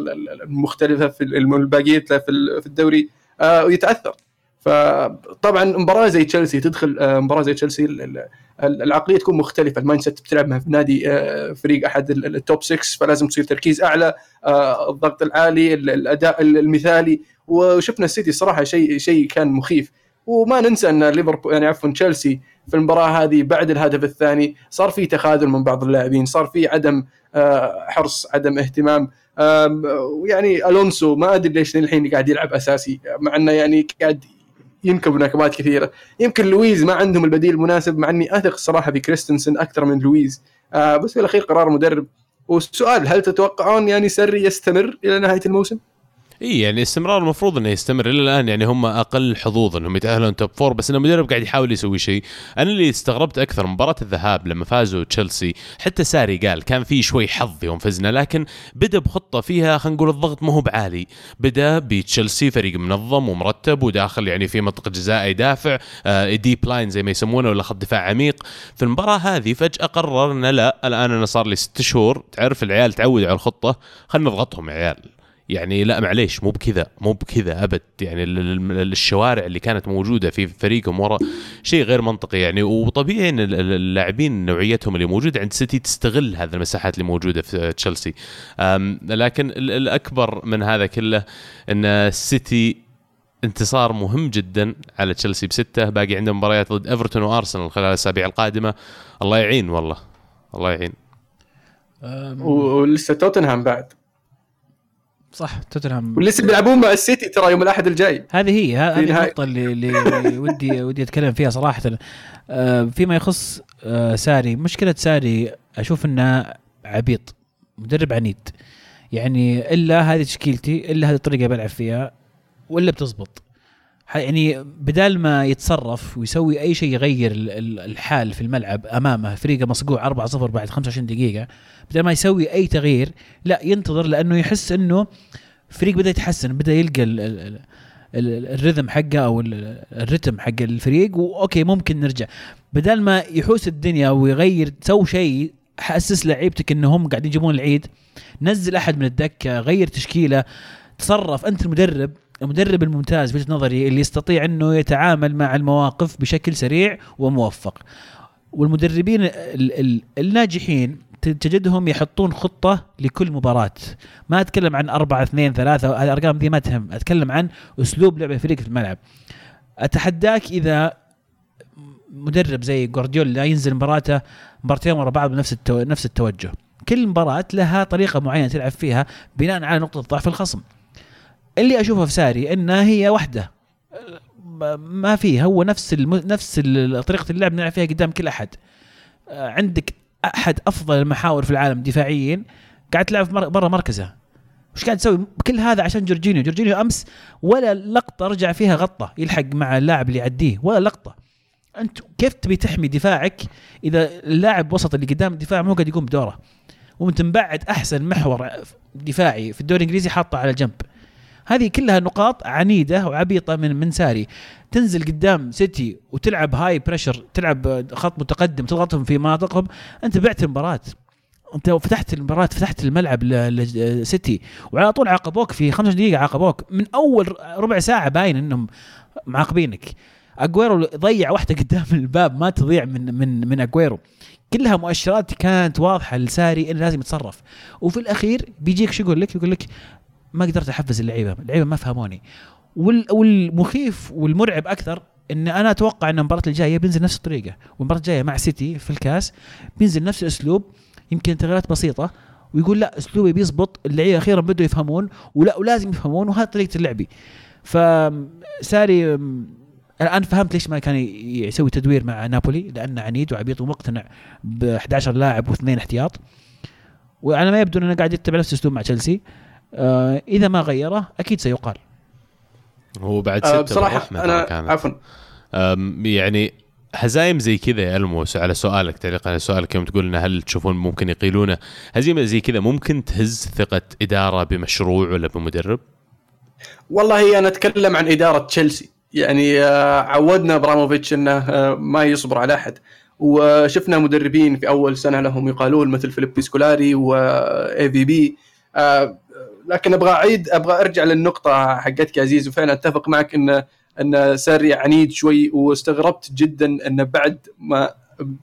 المختلفة في الباقيه في الدوري آه ويتأثر. فطبعا مباراة زي تشيلسي تدخل آه، مباراة زي تشيلسي العقلية تكون مختلفة. ال mindset بتلعب مع نادي آه، فريق أحد ال top 6 فلازم تصير تركيز أعلى آه، الضغط العالي الأداء المثالي. وشفنا السيتي صراحة شيء شيء كان مخيف. وما ننسى أن ليفربول يعني عفوا تشيلسي في المباراة هذه بعد الهدف الثاني صار في تخاذل من بعض اللاعبين صار في عدم حرص عدم اهتمام. يعني ألونسو ما أدري ليش للحين قاعد يلعب أساسي مع إنه يعني قاعد ينكب نكبات كثيرة. يمكن لويز ما عندهم البديل المناسب مع إني أثق الصراحه بكريستنسن أكثر من لويز. آه بس في الأخير قرار مدرب. والسؤال هل تتوقعون يعني ساري يستمر إلى نهاية الموسم؟ إي يعني استمرار المفروض إنه يستمر. إلى الآن يعني هم أقل حظوظا إنهم يتأهلون top four بس ان المدرب قاعد يحاول يسوي شيء. أنا اللي استغربت أكثر مباراة الذهاب لما فازوا تشيلسي حتى ساري قال كان في شوي حظ يوم فزنا لكن بدأ بخطة فيها خلينا نقول الضغط ما هو بعالي. بدأ بتشيلسي فريق منظم ومرتب وداخل يعني في منطقة جزاء يدافع آه deep line زي ما يسمونه ولا خط دفاع عميق. في المباراة هذه فجأة قررنا لا الآن أنا صار لي ست شهور. تعرف العيال تعودوا على الخطة خلينا نضغطهم يا عيال. يعني لا معليش مو بكذا مو بكذا أبد. يعني الشوارع اللي كانت موجودة في فريقهم ورا شيء غير منطقي يعني. وطبيعي إن اللاعبين نوعيتهم اللي موجوده عند سيتي تستغل هذه المساحات اللي موجودة في تشيلسي. لكن الأكبر من هذا كله إن السيتي انتصار مهم جدا على تشيلسي بستة. باقي عندهم مباريات ضد إيفرتون وأرسنال خلال الأسابيع القادمة. الله يعين والله الله يعين. ولسه توتنهام بعد. صح توتنهام. ولسه بيلعبون مع السيتي ترى يوم الأحد الجاي. هذه هي هذه النقطة اللي, اللي [LAUGHS] ودي ودي أتكلم فيها صراحة. آه، فيما يخص آه، ساري مشكلة ساري أشوف انه عبيط مدرب عنيد. يعني إلا هذه تشكيلتي إلا هذه الطريقة بلعب فيها ولا بتزبط. يعني بدال ما يتصرف ويسوي أي شيء يغير الحال في الملعب أمامه فريقه مصقوع 4-0 بعد 25 دقيقة بدل ما يسوي أي تغيير لا ينتظر لأنه يحس إنه فريق بدأ يتحسن بدأ يلقى الريذم حقه أو الرتم حق الفريق وأوكي ممكن نرجع. بدل ما يحوس الدنيا ويغير سوي شيء حسس لعيبتك إنهم قاعدين يجيبون العيد نزل أحد من الدكة غير تشكيلة تصرف أنت المدرب المدرب الممتاز في وجهة نظري اللي يستطيع إنه يتعامل مع المواقف بشكل سريع وموفق. والمدربين الناجحين تجدهم يحطون خطة لكل مباراة. ما أتكلم عن أربعة اثنين ثلاثة الأرقام دي ما تهم. أتكلم عن أسلوب لعب الفريق في الملعب. أتحداك إذا مدرب زي جوارديولا ينزل مباراته مباراتين ورا بعض بنفس التو... نفس التوجه. كل مباراة لها طريقة معينة تلعب فيها بناء على نقطة ضعف الخصم. اللي أشوفه في ساري إنها هي واحدة ما في هو نفس الم... نفس طريقة اللعب نلعب فيها قدام كل أحد. عندك أحد أفضل المحاور في العالم دفاعيا قاعد تلعب برا مركزه. وش قاعد تسوي؟ كل هذا عشان جورجينيو. جورجينيو أمس ولا لقطة رجع فيها غطة يلحق مع اللاعب اللي يعديه ولا لقطة. أنت كيف تبي تحمي دفاعك إذا اللاعب وسط اللي قدام الدفاع مو قاعد يقوم بدوره؟ وأنت مبعد أحسن محور دفاعي في الدوري الإنجليزي حاطه على جنب. هذه كلها نقاط عنيدة وعبيطة من من ساري. تنزل قدام سيتي وتلعب high pressure تلعب خط متقدم تضغطهم في مناطقهم. أنت بعت المباراة. أنت فتحت المباراة فتحت الملعب لسيتي وعلى طول عاقبوك في خمس دقائق عاقبوك. من أول ربع ساعة باين إنهم معاقبينك. أجويرو ضيع واحدة قدام الباب ما تضيع من من من أجويرو. كلها مؤشرات كانت واضحة لساري إنه لازم يتصرف. وفي الأخير بيجيك شو يقول لك؟ يقول لك ما قدرت أحفز اللعيبة اللعيبة ما فهموني. والمخيف والمرعب أكثر إن أنا أتوقع إن المباراة الجاية بينزل نفس الطريقة. والمباراة الجاية مع سيتي في الكاس بينزل نفس الأسلوب يمكن تغييرات بسيطة ويقول لا أسلوبي بيزبط اللعيبة أخيرا بدوا يفهمون ولا ولازم يفهمون وهذه طريقة لعبي فساري الآن فهمت ليش ما كان يسوي تدوير مع نابولي لأنه عنيد وعبيط ومقتنع ب 11 لاعب واثنين احتياط. وعلى ما يبدو انه قاعد يتبع نفس الأسلوب مع تشيلسي. إذا ما غيره أكيد سيقال. هو بعد ستة آه بصراحة أنا عفوا. يعني هزايم زي كذا يا ألموس على سؤالك تعليق على سؤالك يوم تقول هل تشوفون ممكن يقيلونه؟ هزيمة زي كذا ممكن تهز ثقة إدارة بمشروع ولا بمدرب؟ والله أنا أتكلم عن إدارة تشيلسي. يعني آه، عودنا إبراموفيتش إنه آه، ما يصبر على أحد. وشفنا مدربين في أول سنة لهم يقالون مثل فيليب سكولاري و AVB لكن أبغى أعيد أبغى أرجع للنقطة حقتك يا عزيز وفعلا أتفق معك إن إن ساري عنيد شوي واستغربت جدا انه بعد ما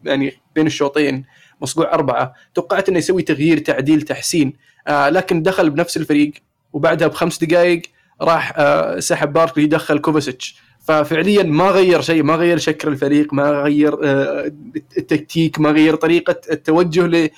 يعني بين الشوطين مصقوع أربعة توقعت إنه يسوي تغيير تعديل تحسين. آه لكن دخل بنفس الفريق وبعدها بخمس دقائق راح آه سحب باركلي يدخل كوفاسيتش. ففعليا ما غير شيء ما غير شكل الفريق ما غير آه التكتيك ما غير طريقة التوجه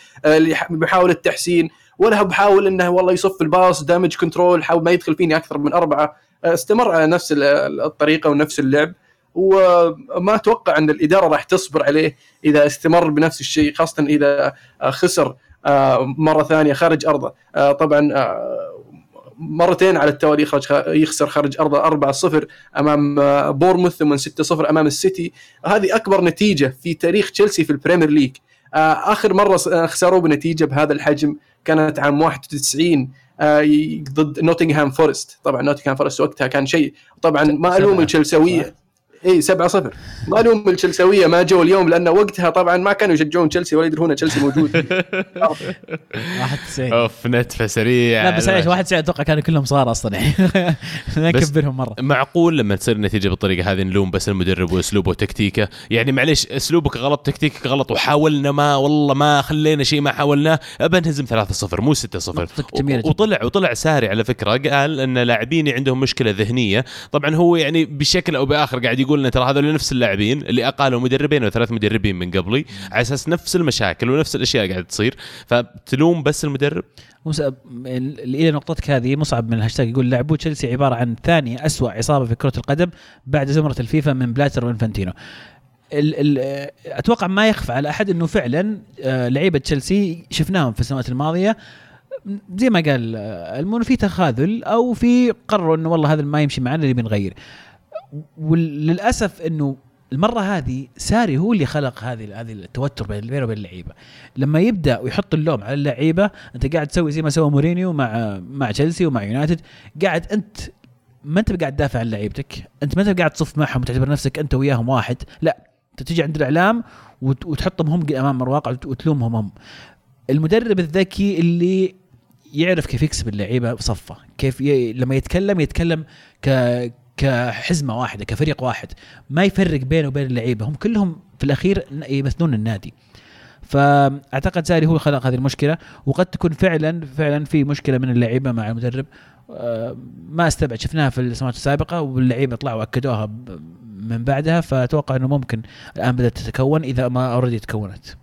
لمحاولة التحسين ولا هو بحاول إنه والله يصف الباص دامج كنترول حاول ما يدخل فيني أكثر من أربعة. استمر على نفس الطريقة ونفس اللعب. وما أتوقع إن الإدارة راح تصبر عليه إذا استمر بنفس الشيء خاصة إذا خسر آه، مرة ثانية خارج أرضه. آه، طبعا آه، مرتين على التوالي يخرج يخسر خارج أرضه 4-0 أمام بورنموث ثم 6-0 أمام السيتي. هذه أكبر نتيجة في تاريخ تشيلسي في البريمير ليج. آخر مرة خسروا بنتيجة بهذا الحجم. كانت عام 91 آه، ضد نوتنغهام فورست. طبعا نوتنغهام فورست وقتها كان شيء طبعا ما ألوم التشلساويه اي 7 0 ما الوم التشلساويه ما جو اليوم لأن وقتها طبعا ما كانوا يشجعون تشيلسي ولا يدرون تشيلسي موجود. 91 أوف نتفه سريعه لا بس عيش 91 أتوقع كانوا كلهم صغار أصلا. [LAUGHS] يعني نكبرهم مرة. معقول لما تصير النتيجه بالطريقة هذه نلوم بس المدرب وأسلوبه وتكتيكه؟ يعني معليش أسلوبك غلط تكتيكك غلط وحاولنا ما والله ما خلينا شيء ما حاولناه. ابى نهزم 3-0 مو 6-0 وطلع وطلع ساري على فكرة قال إن لاعبيني عندهم مشكلة ذهنية. طبعا هو يعني بشكل أو بآخر قاعد يقول لنا ترى هذول نفس اللاعبين اللي أقالوا مدربين أو ثلاث مدربين من قبلي على أساس نفس المشاكل ونفس الأشياء قاعدة تصير. فتلوم بس المدرب. مصعب إلى نقطتك هذه مصعب من الهاشتاج يقول لاعبو تشيلسي عبارة عن ثاني أسوأ عصابه في كرة القدم بعد زمرة الفيفا من بلاتر وإنفانتينو. أتوقع ما يخفى على أحد إنه فعلا آه، لعيبة تشيلسي شفناهم في السنوات الماضية. زي ما قال آه، ألمو في تخاذل أو في قرروا إنه والله هذا ما يمشي معنا اللي بنغير. وللأسف إنه المرة هذه ساري هو اللي خلق هذه هذه التوتر بينه وبين اللعيبة. لما يبدأ ويحط اللوم على اللعيبة أنت قاعد تسوي زي ما سوى مورينيو مع مع تشيلسي ومع يونايتد. قاعد أنت ما أنت قاعد تدافع عن لعيبتك. أنت ما أنت قاعد تصف معهم وتعتبر نفسك أنت وياهم واحد. لا أنت تجي عند الإعلام وتحطهم هم أمام الواقع وتلومهم هم. المدرب الذكي اللي يعرف كيف يكسب اللعيبة بصفة. كيف ي... لما يتكلم يتكلم ك كحزمة واحدة كفريق واحد ما يفرق بينه وبين اللعيبة. هم كلهم في الأخير يمثلون النادي. فأعتقد ساري هو خلق هذه المشكلة وقد تكون فعلا فعلا في مشكلة من اللعيبة مع المدرب. آه، ما استبعد شفناها في السنوات السابقة واللعيبة طلعوا اكدوها من بعدها فأتوقع إنه ممكن الآن بدأت تتكون إذا ما already تكونت.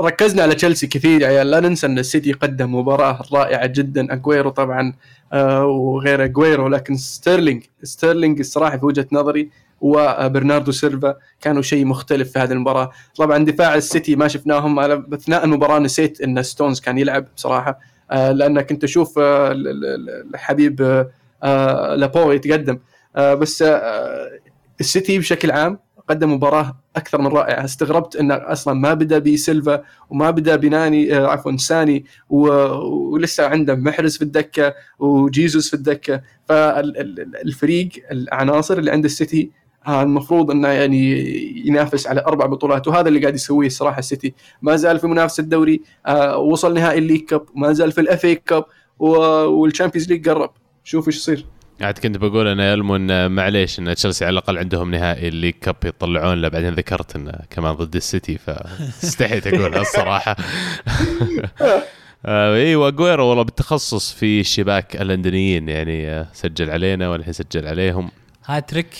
ركزنا على تشيلسي كثير يا عيال. لا ننسى إن السيتي قدم مباراة رائعة جدا. اجويرو طبعا آه وغير اجويرو لكن ستيرلينج. ستيرلينج الصراحة في وجهة نظري وبرناردو سيلفا. كانوا شيء مختلف في هذه المباراة. طبعا دفاع السيتي ما شفناهم أنا أثناء المباراة نسيت إن ستونز كان يلعب بصراحة. آه لأن كنت أشوف آه الحبيب آه لابورت يتقدم. آه بس آه السيتي بشكل عام قدم مباراة أكثر من رائعة. استغربت انه أصلا ما بدأ بسيلفا وما بدأ بناني آه عفوا ساني ولسه عنده محرز في الدكة وجيزوس في الدكة. فالفريق العناصر اللي عند السيتي المفروض إنه يعني ينافس على أربع بطولات وهذا اللي قاعد يسويه الصراحه السيتي. ما زال في منافسة الدوري آه وصل نهائي ال League Cup وما زال في ال FA Cup وال Champions League قرب. شوف إيش يصير. قاعد كنت بقول أنا يا ألمو إن معليش إن تشيلسي على الأقل عندهم نهائي ال League Cup يطلعون له بعدين ذكرت انه كمان ضد السيتي فاستحيت [LAUGHS] اقولها الصراحة. [LAUGHS] آه إيوه اجويرو والله بالتخصص في الشباك اللندنيين يعني آه سجل علينا والحين سجل عليهم. هاتريك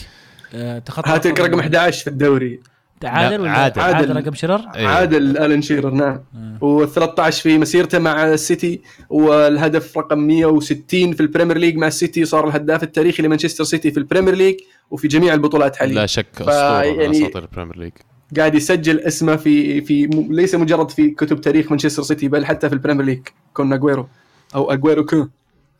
آه تخطى هاتريك رقم 11 في الدوري. عادل ولا عادل, عادل رقم شيرر؟ أيه. عادل ألن شيرر نعم. و13 في مسيرته مع السيتي والهدف رقم 160 في ال Premier League مع السيتي صار الهداف التاريخي لمانشستر سيتي في ال Premier League وفي جميع البطولات حاليا. لا شك أسطورة يعني أساطير ال Premier League. قاعد يسجل اسمه في في ليس مجرد في كتب تاريخ مانشستر سيتي بل حتى في ال Premier League كون اجويرو أو اجويرو كون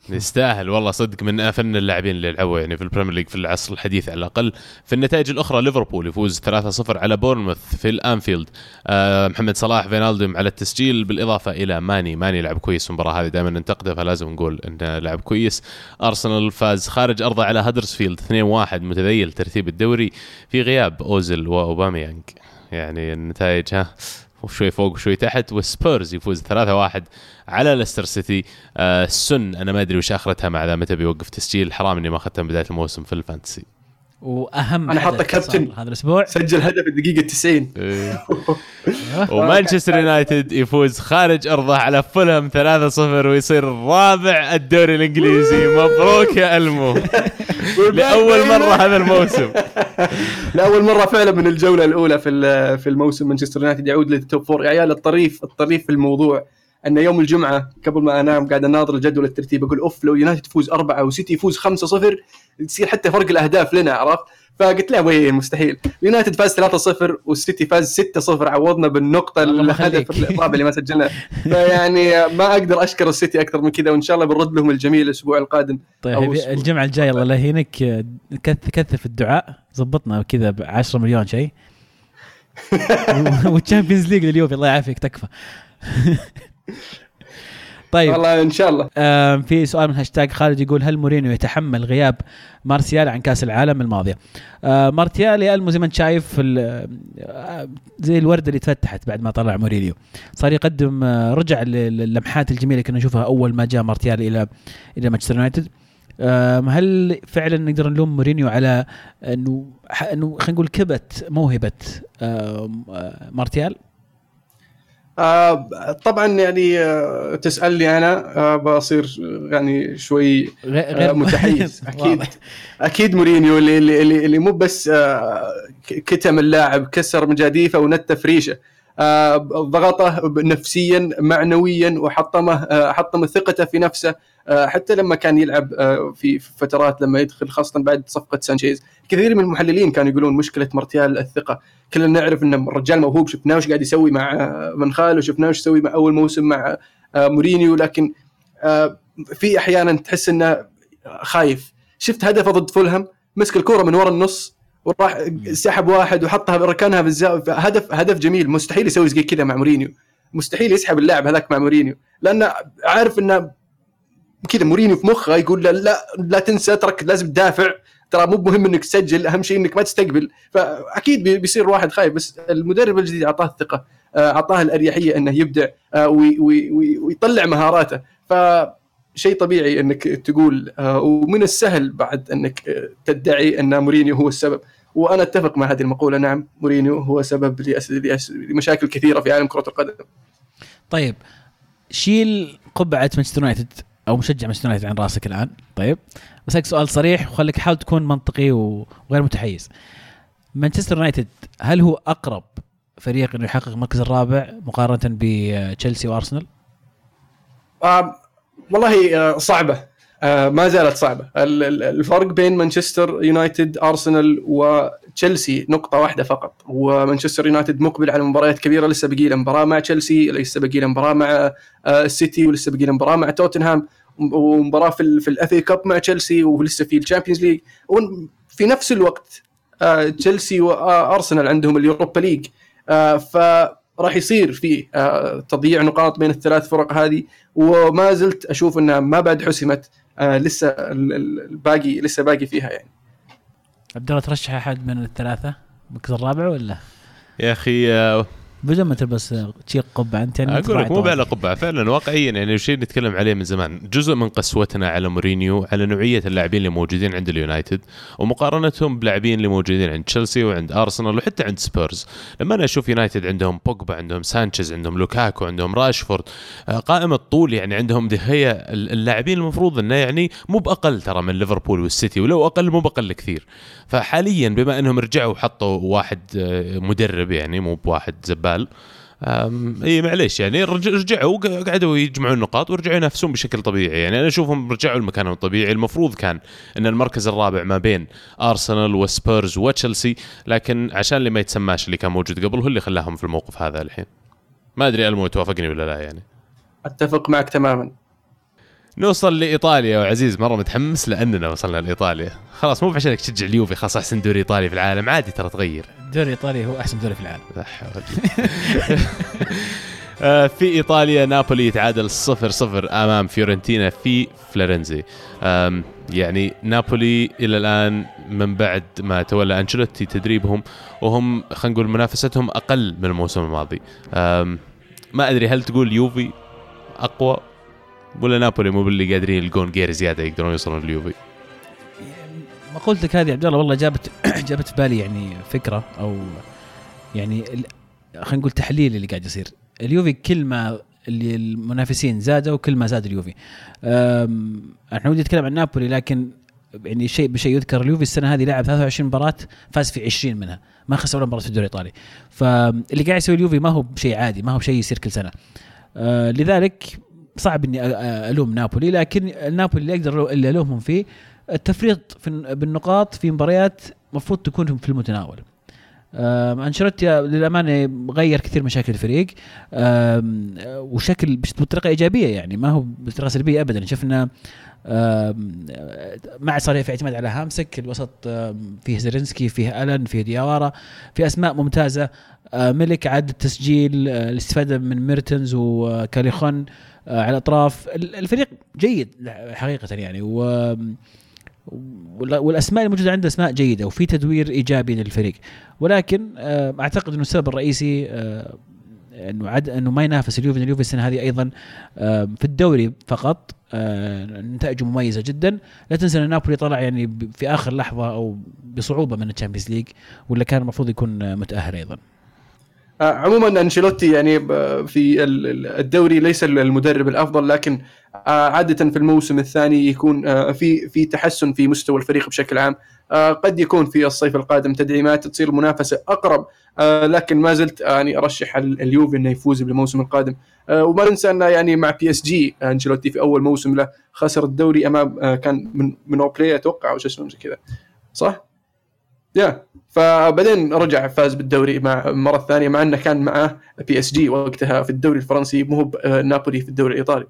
يستاهل. والله صدق من أفن اللاعبين اللي لعبوا يعني في ال Premier League في العصر الحديث على الأقل. في النتائج الأخرى ليفربول يفوز 3-0 على بورنموث في الأنفيلد. آه محمد صلاح فينالدوم على التسجيل. بالإضافة إلى ماني. ماني لعب كويس المباراة هذه. دائما ننتقده فلازم نقول إنه لعب كويس. أرسنال فاز خارج أرضه على هدرسفيلد 2-1 متذيل ترتيب الدوري في غياب اوزل وأوباميانج. يعني النتائج ها. وشوي فوق وشوي تحت وسبيرز يفوز 3-1 على ليستر سيتي. آه سون أنا ما أدري وش آخرتها مع ذا متى بيوقف تسجيل حرام إني ما أخذتها من بداية الموسم في ال Fantasy. وأنا حاطه كابتن هذا الأسبوع. سجل هدف الدقيقة 90 إيه. [LAUGHS] ومانشستر يونايتد يفوز خارج أرضه على فولهام 3-0 ويصير رابع الدوري الإنجليزي. [LAUGHS] مبروك يا ألمو. [LAUGHS] لأول مرة هذا الموسم. لأول مرة فعلا من الجولة الأولى في في الموسم مانشستر يونايتد يعود لل top four. يا عيال الطريف الطريف في الموضوع. أن يوم الجمعة قبل ما أنام قاعد أناظر الجدول الترتيب أقول أوف لو يونايتد تفوز أربعة وسيتي يفوز 5-0 يصير حتى فرق الأهداف لنا عرفت؟ فقلت له وين؟ مستحيل. يونايتد فاز 3-0 والسيتي فاز 6-0 عوضنا بالنقطة الهدف الرابع اللي ما سجلناه. [LAUGHS] فيعني ما أقدر أشكر السيتي أكثر من كذا وإن شاء الله بنرد لهم الجميل الأسبوع القادم. طيب الجمعة الجاية الله لا يهينك كث كثف الدعاء. زبطنا كذا ب 10 مليون شيء. [LAUGHS] [LAUGHS] وال Champions League لليوم الله يعافيك تكفى. طيب والله إن شاء الله في سؤال من هاشتاج خالد يقول هل مورينيو يتحمل غياب مارتيال عن كأس العالم الماضية؟ آه مارتيال يا ألمو زي ما أنت شايف آه زي الوردة اللي تفتحت بعد ما طلع مورينيو صار يقدم آه رجع للمحات الجميلة اللي كنا نشوفها أول ما جاء مارتيال إلى إلى مانشستر يونايتد هل فعلا نقدر نلوم مورينيو على انه إنه خلينا نقول كبت موهبة مارتيال؟ آه طبعا يعني آه تسألني أنا آه بصير يعني شوي آه متحيز. أكيد. أكيد مورينيو اللي اللي, اللي مو بس آه كتم اللاعب كسر مجاديفه ونتف ريشه آه ضغطه نفسيا معنويا وحطمه آه حطم ثقته في نفسه. آه حتى لما كان يلعب آه في فترات لما يدخل خاصة بعد صفقة سانشيز كثير من المحللين كانوا يقولون مشكلة مارتيال الثقة. كلنا نعرف إن الرجال موهوب شفناه وش قاعد يسوي مع فان خال وشفناه وش يسوي مع أول موسم مع آه مورينيو. لكن آه في أحيانا تحس إنه خايف. شفت هدفه ضد فولهام؟ مسك الكورة من ورا النص وراح سحب واحد وحطها ركنها في الزاويه هدف هدف جميل. مستحيل يسوي زي كذا مع مورينيو. مستحيل يسحب اللاعب هذاك مع مورينيو. لأنه عارف إنه كذا مورينيو في مخه يقول لا لا, لا تنسى ترى لازم تدافع. ترى مو مهم إنك تسجل أهم شيء إنك ما تستقبل. فأكيد بيصير واحد خايف بس المدرب الجديد أعطاه الثقة أعطاه الأريحية إنه يبدع ويطلع مهاراته. ف شيء طبيعي إنك تقول ومن السهل بعد إنك تدعي إن مورينيو هو السبب. وأنا أتفق مع هذه المقولة نعم مورينيو هو سبب لمشاكل كثيرة في عالم كرة القدم. طيب شيل قبعة مانشستر يونايتد. أو مشجع مانشستر يونايتد عن رأسك الآن. طيب. بسالك سؤال صريح وخليك حاول تكون منطقي وغير متحيز. مانشستر يونايتد هل هو أقرب فريق إنه يحقق المركز الرابع مقارنة بتشيلسي وارسنال؟ آه والله صعبة. ما زالت صعبة. الفرق بين مانشستر يونايتد أرسنال وتشيلسي نقطة واحدة فقط. ومانشستر يونايتد مقبل على مباريات كبيرة لسه بقي له مباراة مع تشيلسي لسه بقي له مباراة مع آه السيتي ولسه بقي له مباراة مع توتنهام ومباراة في في ال FA Cup مع تشيلسي ولسه في ال Champions League. وفي نفس الوقت آه تشيلسي وأرسنال عندهم ال Europa League. آه ف راح يصير في آه تضييع نقاط بين الثلاث فرق هذه. وما زلت أشوف إنها ما بعد حسمت آه لسه الباقي لسه باقي فيها يعني عبد الله ترشح أحد من الثلاثة المركز الرابع ولا؟ يا أخي آه بدون ما تلبس تشيق قبعة أنت يعني أقول لك مو على قبعة فعلا واقعيا يعني شيء نتكلم عليه من زمان جزء من قسوتنا على مورينيو على نوعية اللاعبين اللي موجودين عند اليونايتد ومقارنتهم بلاعبين اللي موجودين عند تشيلسي وعند أرسنال وحتى عند سبيرز. لما أنا أشوف يونايتد عندهم بوجبا عندهم سانشيز عندهم لوكاكو عندهم راشفورد آه، قائمة تطول يعني عندهم نوعية اللاعبين المفروض إنه يعني مو بأقل ترى من ليفربول والسيتي ولو أقل مو بأقل كثير. فحاليا بما إنهم رجعوا وحطوا واحد آه، مدرب يعني مو بواحد زبال إي معليش يعني رجعوا قعدوا يجمعون نقاط ورجعوا ينافسون بشكل طبيعي. يعني أنا أشوفهم رجعوا لمكانهم الطبيعي. المفروض كان إن المركز الرابع ما بين أرسنال وسبيرز وتشيلسي لكن عشان اللي ما يتسماش اللي كان موجود قبل هو اللي خلاهم في الموقف هذا الحين. ما أدري ألمو توافقني ولا لا يعني؟ أتفق معك تماما. نوصل لإيطاليا. وعزيز مرة متحمس لأننا وصلنا لإيطاليا. خلاص مو عشانك تشجع اليوفي خلاص أحسن دوري إيطالي في العالم. عادي ترى تغير. الدوري الايطالي هو أحسن دوري في العالم. [LAUGHS] آه، في إيطاليا نابولي يتعادل 0 0 أمام فيورنتينا في فلورنزي. يعني نابولي إلى الآن من بعد ما تولى أنشيلوتي تدريبهم وهم خلينا نقول منافستهم أقل من الموسم الماضي. ما أدري هل تقول يوفي أقوى؟ ولا نابولي مو باللي قادرين يلقون جير زيادة يقدرون يوصلون لليوفي مقولتك هذه عبد الله والله جابت [CLEARS THROAT] جابت في بالي يعني فكرة أو يعني خلينا نقول تحليل اللي قاعد يصير. اليوفي كل ما اللي المنافسين زادوا كل ما زاد اليوفي. إحنا ودي نتكلم عن نابولي لكن يعني شيء بشيء يذكر اليوفي السنة هذه لعب 23 مباراة فاز في 20 منها. ما خسر ولا مباراة في الدوري الإيطالي. فاللي قاعد يسوي اليوفي ما هو بشيء عادي ما هو بشيء يصير كل سنة. أه لذلك صعب إني ألوم نابولي لكن نابولي اللي أقدر اللي ألومهم فيه التفريط في بالنقاط في مباريات المفروض تكون في المتناول أنشيلوتي للأمانة غير كثير مشاكل الفريق. وشكل بطريقة إيجابية يعني ما هو بطريقة سلبية ابدا. شفنا مع صار في اعتماد على هامسك الوسط فيه زيلينسكي فيه ألن فيه دياوارا في أسماء ممتازة. ميليك قاعد يسجل الاستفادة من ميرتنز وكاليخون على الأطراف. الفريق جيد حقيقة يعني. و والأسماء الموجوده عنده أسماء جيدة وفي تدوير إيجابي للفريق. ولكن آه، أعتقد إنه السبب الرئيسي آه، إنه عد إنه ما ينافس اليوفي اليوفي السنة هذه أيضا آه، في الدوري فقط نتائجه مميزة جدا. لا تنسى إن نابولي طلع يعني في آخر لحظة أو بصعوبة من ال Champions League ولا كان المفروض يكون متأهل أيضا. عموما أنشيلوتي يعني في الدوري ليس المدرب الأفضل لكن آه، عادة في الموسم الثاني يكون آه، في في تحسن في مستوى الفريق بشكل عام. آه، قد يكون في الصيف القادم تدعيمات تصير المنافسه أقرب لكن ما زلت يعني أرشح اليوفي إنه يفوز بالموسم القادم. وما ننسى انه يعني مع PSG أنشيلوتي في أول موسم له خسر الدوري أمام كان من من مونبلييه أتوقع أو شو اسمه كذا. صح؟ yeah. فبعدين رجع فاز بالدوري مع مرة ثانية مع إنه كان معه PSG وقتها في الدوري الفرنسي مو نابولي في الدوري الإيطالي.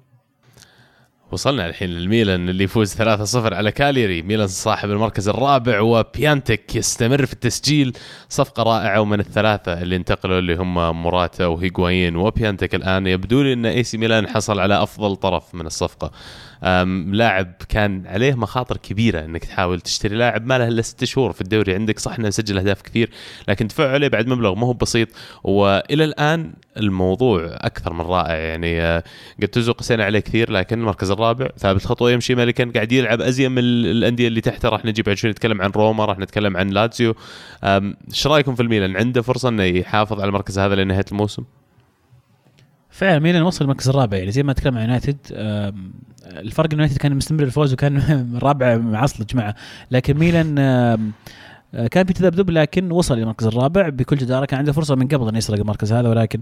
وصلنا الحين للميلان اللي يفوز 3-0 على كالياري. ميلان صاحب المركز الرابع وبيانتك يستمر في التسجيل. صفقة رائعة ومن الثلاثة اللي انتقلوا اللي هم موراتا وهيغوايين وبيانتك الآن. يبدو لي أن AC ميلان حصل على أفضل طرف من الصفقة. لاعب كان عليه مخاطر كبيرة إنك تحاول تشتري لاعب ما له إلا ست شهور في الدوري عندك. صح إنه سجل أهداف كثير لكن تدفع عليه بعد مبلغ ما هو بسيط. وإلى الآن الموضوع أكثر من رائع يعني آه، جاتوزو قسينا عليه كثير لكن المركز الرابع ثابت خطوة يمشي ملكا قاعد يلعب ازين من الأندية اللي تحته. راح نجي بعد شوي نتكلم عن روما راح نتكلم عن لاتسيو إيش رأيكم في الميلان؟ عنده فرصة إنه يحافظ على المركز هذا لنهاية الموسم؟ فعلا ميلان وصل المركز الرابع يعني زي ما تكلم عن يونايتد الفرق يونايتد كان مستمر الفوز وكان [LAUGHS] الرابع معصلج معه لكن ميلان آه، كان في تذبذب لكن وصل للمركز الرابع بكل جدارة. كان عنده فرصة من قبل انه يسرق المركز هذا ولكن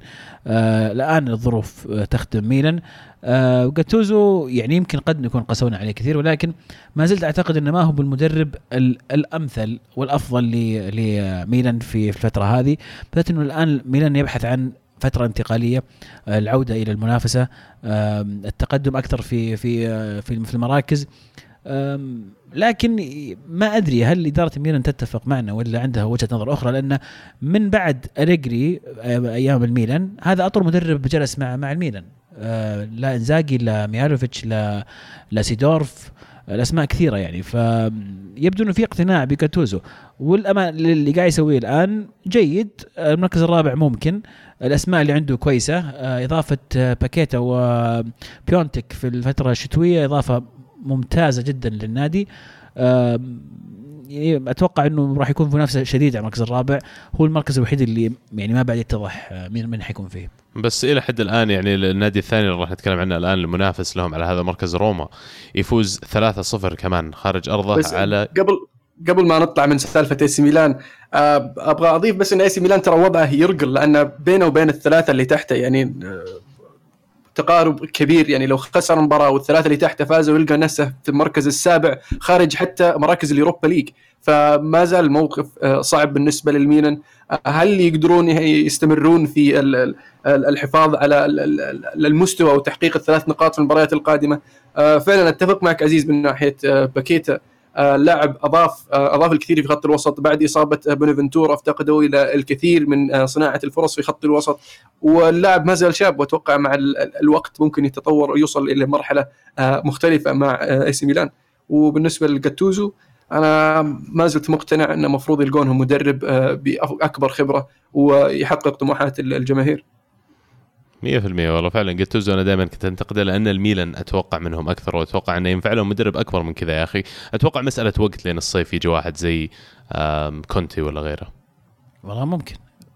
آه الآن الظروف آه تخدم ميلان. آه جاتوزو يعني يمكن قد نكون قسونا عليه كثير ولكن ما زلت أعتقد إنه ما هو بالمدرب ال- الأمثل والأفضل ل- لميلان في الفترة هذه. بالذات إنه الآن ميلان يبحث عن فترة انتقالية آه، العودة إلى المنافسة التقدم أكثر في في آه، في في المراكز. لكن ما أدري هل إدارة ميلان تتفق معنا ولا عندها وجهة نظر أخرى لأن من بعد أليجري آه، أيام الميلان هذا اطول مدرب جلس مع مع الميلان. لا إنزاجي لا ميالوفيتش لا لا سيدورف. الأسماء كثيرة يعني فيبدو إنه في اقتناع بكاتوزو. والأمان اللي قاعد يسويه الآن جيد آه، المركز الرابع ممكن. الأسماء اللي عنده كويسة. آه، إضافة آه، باكيتا وبيونتك في الفترة الشتوية إضافة ممتازة جدا للنادي. يعني أتوقع إنه راح يكون في منافسة شديدة على المركز الرابع. هو المركز الوحيد اللي يعني ما بعد يتضح آه، مين من حيكون فيه. بس إلى حد الآن يعني النادي الثاني اللي راح نتكلم عنه الآن المنافس لهم على هذا مركز روما يفوز 3-0 كمان خارج أرضه بس على قبل قبل ما نطلع من سالفة AC ميلان آه، أبغى أضيف بس إن AC ميلان ترى وضعه يقلق لأن بينه وبين الثلاثة اللي تحته يعني آه، تقارب كبير يعني لو خسر مباراه والثلاثة اللي تحته فازوا يلقى نفسه في المركز السابع خارج حتى مراكز ال Europa League. فما زال الموقف آه، صعب بالنسبة للميلان. آه، هل يقدرون يستمرون في ال- ال- ال- الحفاظ على ال- ال- ال- المستوى وتحقيق الثلاث نقاط في المباريات القادمة؟ آه، فعلا أتفق معك عزيز من ناحية باكيتا. آه، لاعب أضاف آه، أضاف الكثير في خط الوسط بعد إصابة آه، بونافنتورا أفتقدوا إلى الكثير من آه، صناعة الفرص في خط الوسط. واللاعب ما زال شاب وأتوقع مع ال- ال- الوقت ممكن يتطور ويوصل إلى مرحلة آه، مختلفة مع آه، AC ميلان. وبالنسبة لجاتوزو أنا ما زلت مقتنع إنه المفروض يلقونهم مدرب آه، باكبر خبرة ويحقق طموحات ال- الجماهير. 100% والله فعلا جاتوزو أنا دائما كنت أنتقده لأن الميلان أتوقع منهم أكثر وأتوقع أنه ينفع لهم مدرب أكبر من كذا يا أخي. أتوقع مسألة وقت لين الصيف يجي واحد زي كونتي ولا غيره. والله ممكن.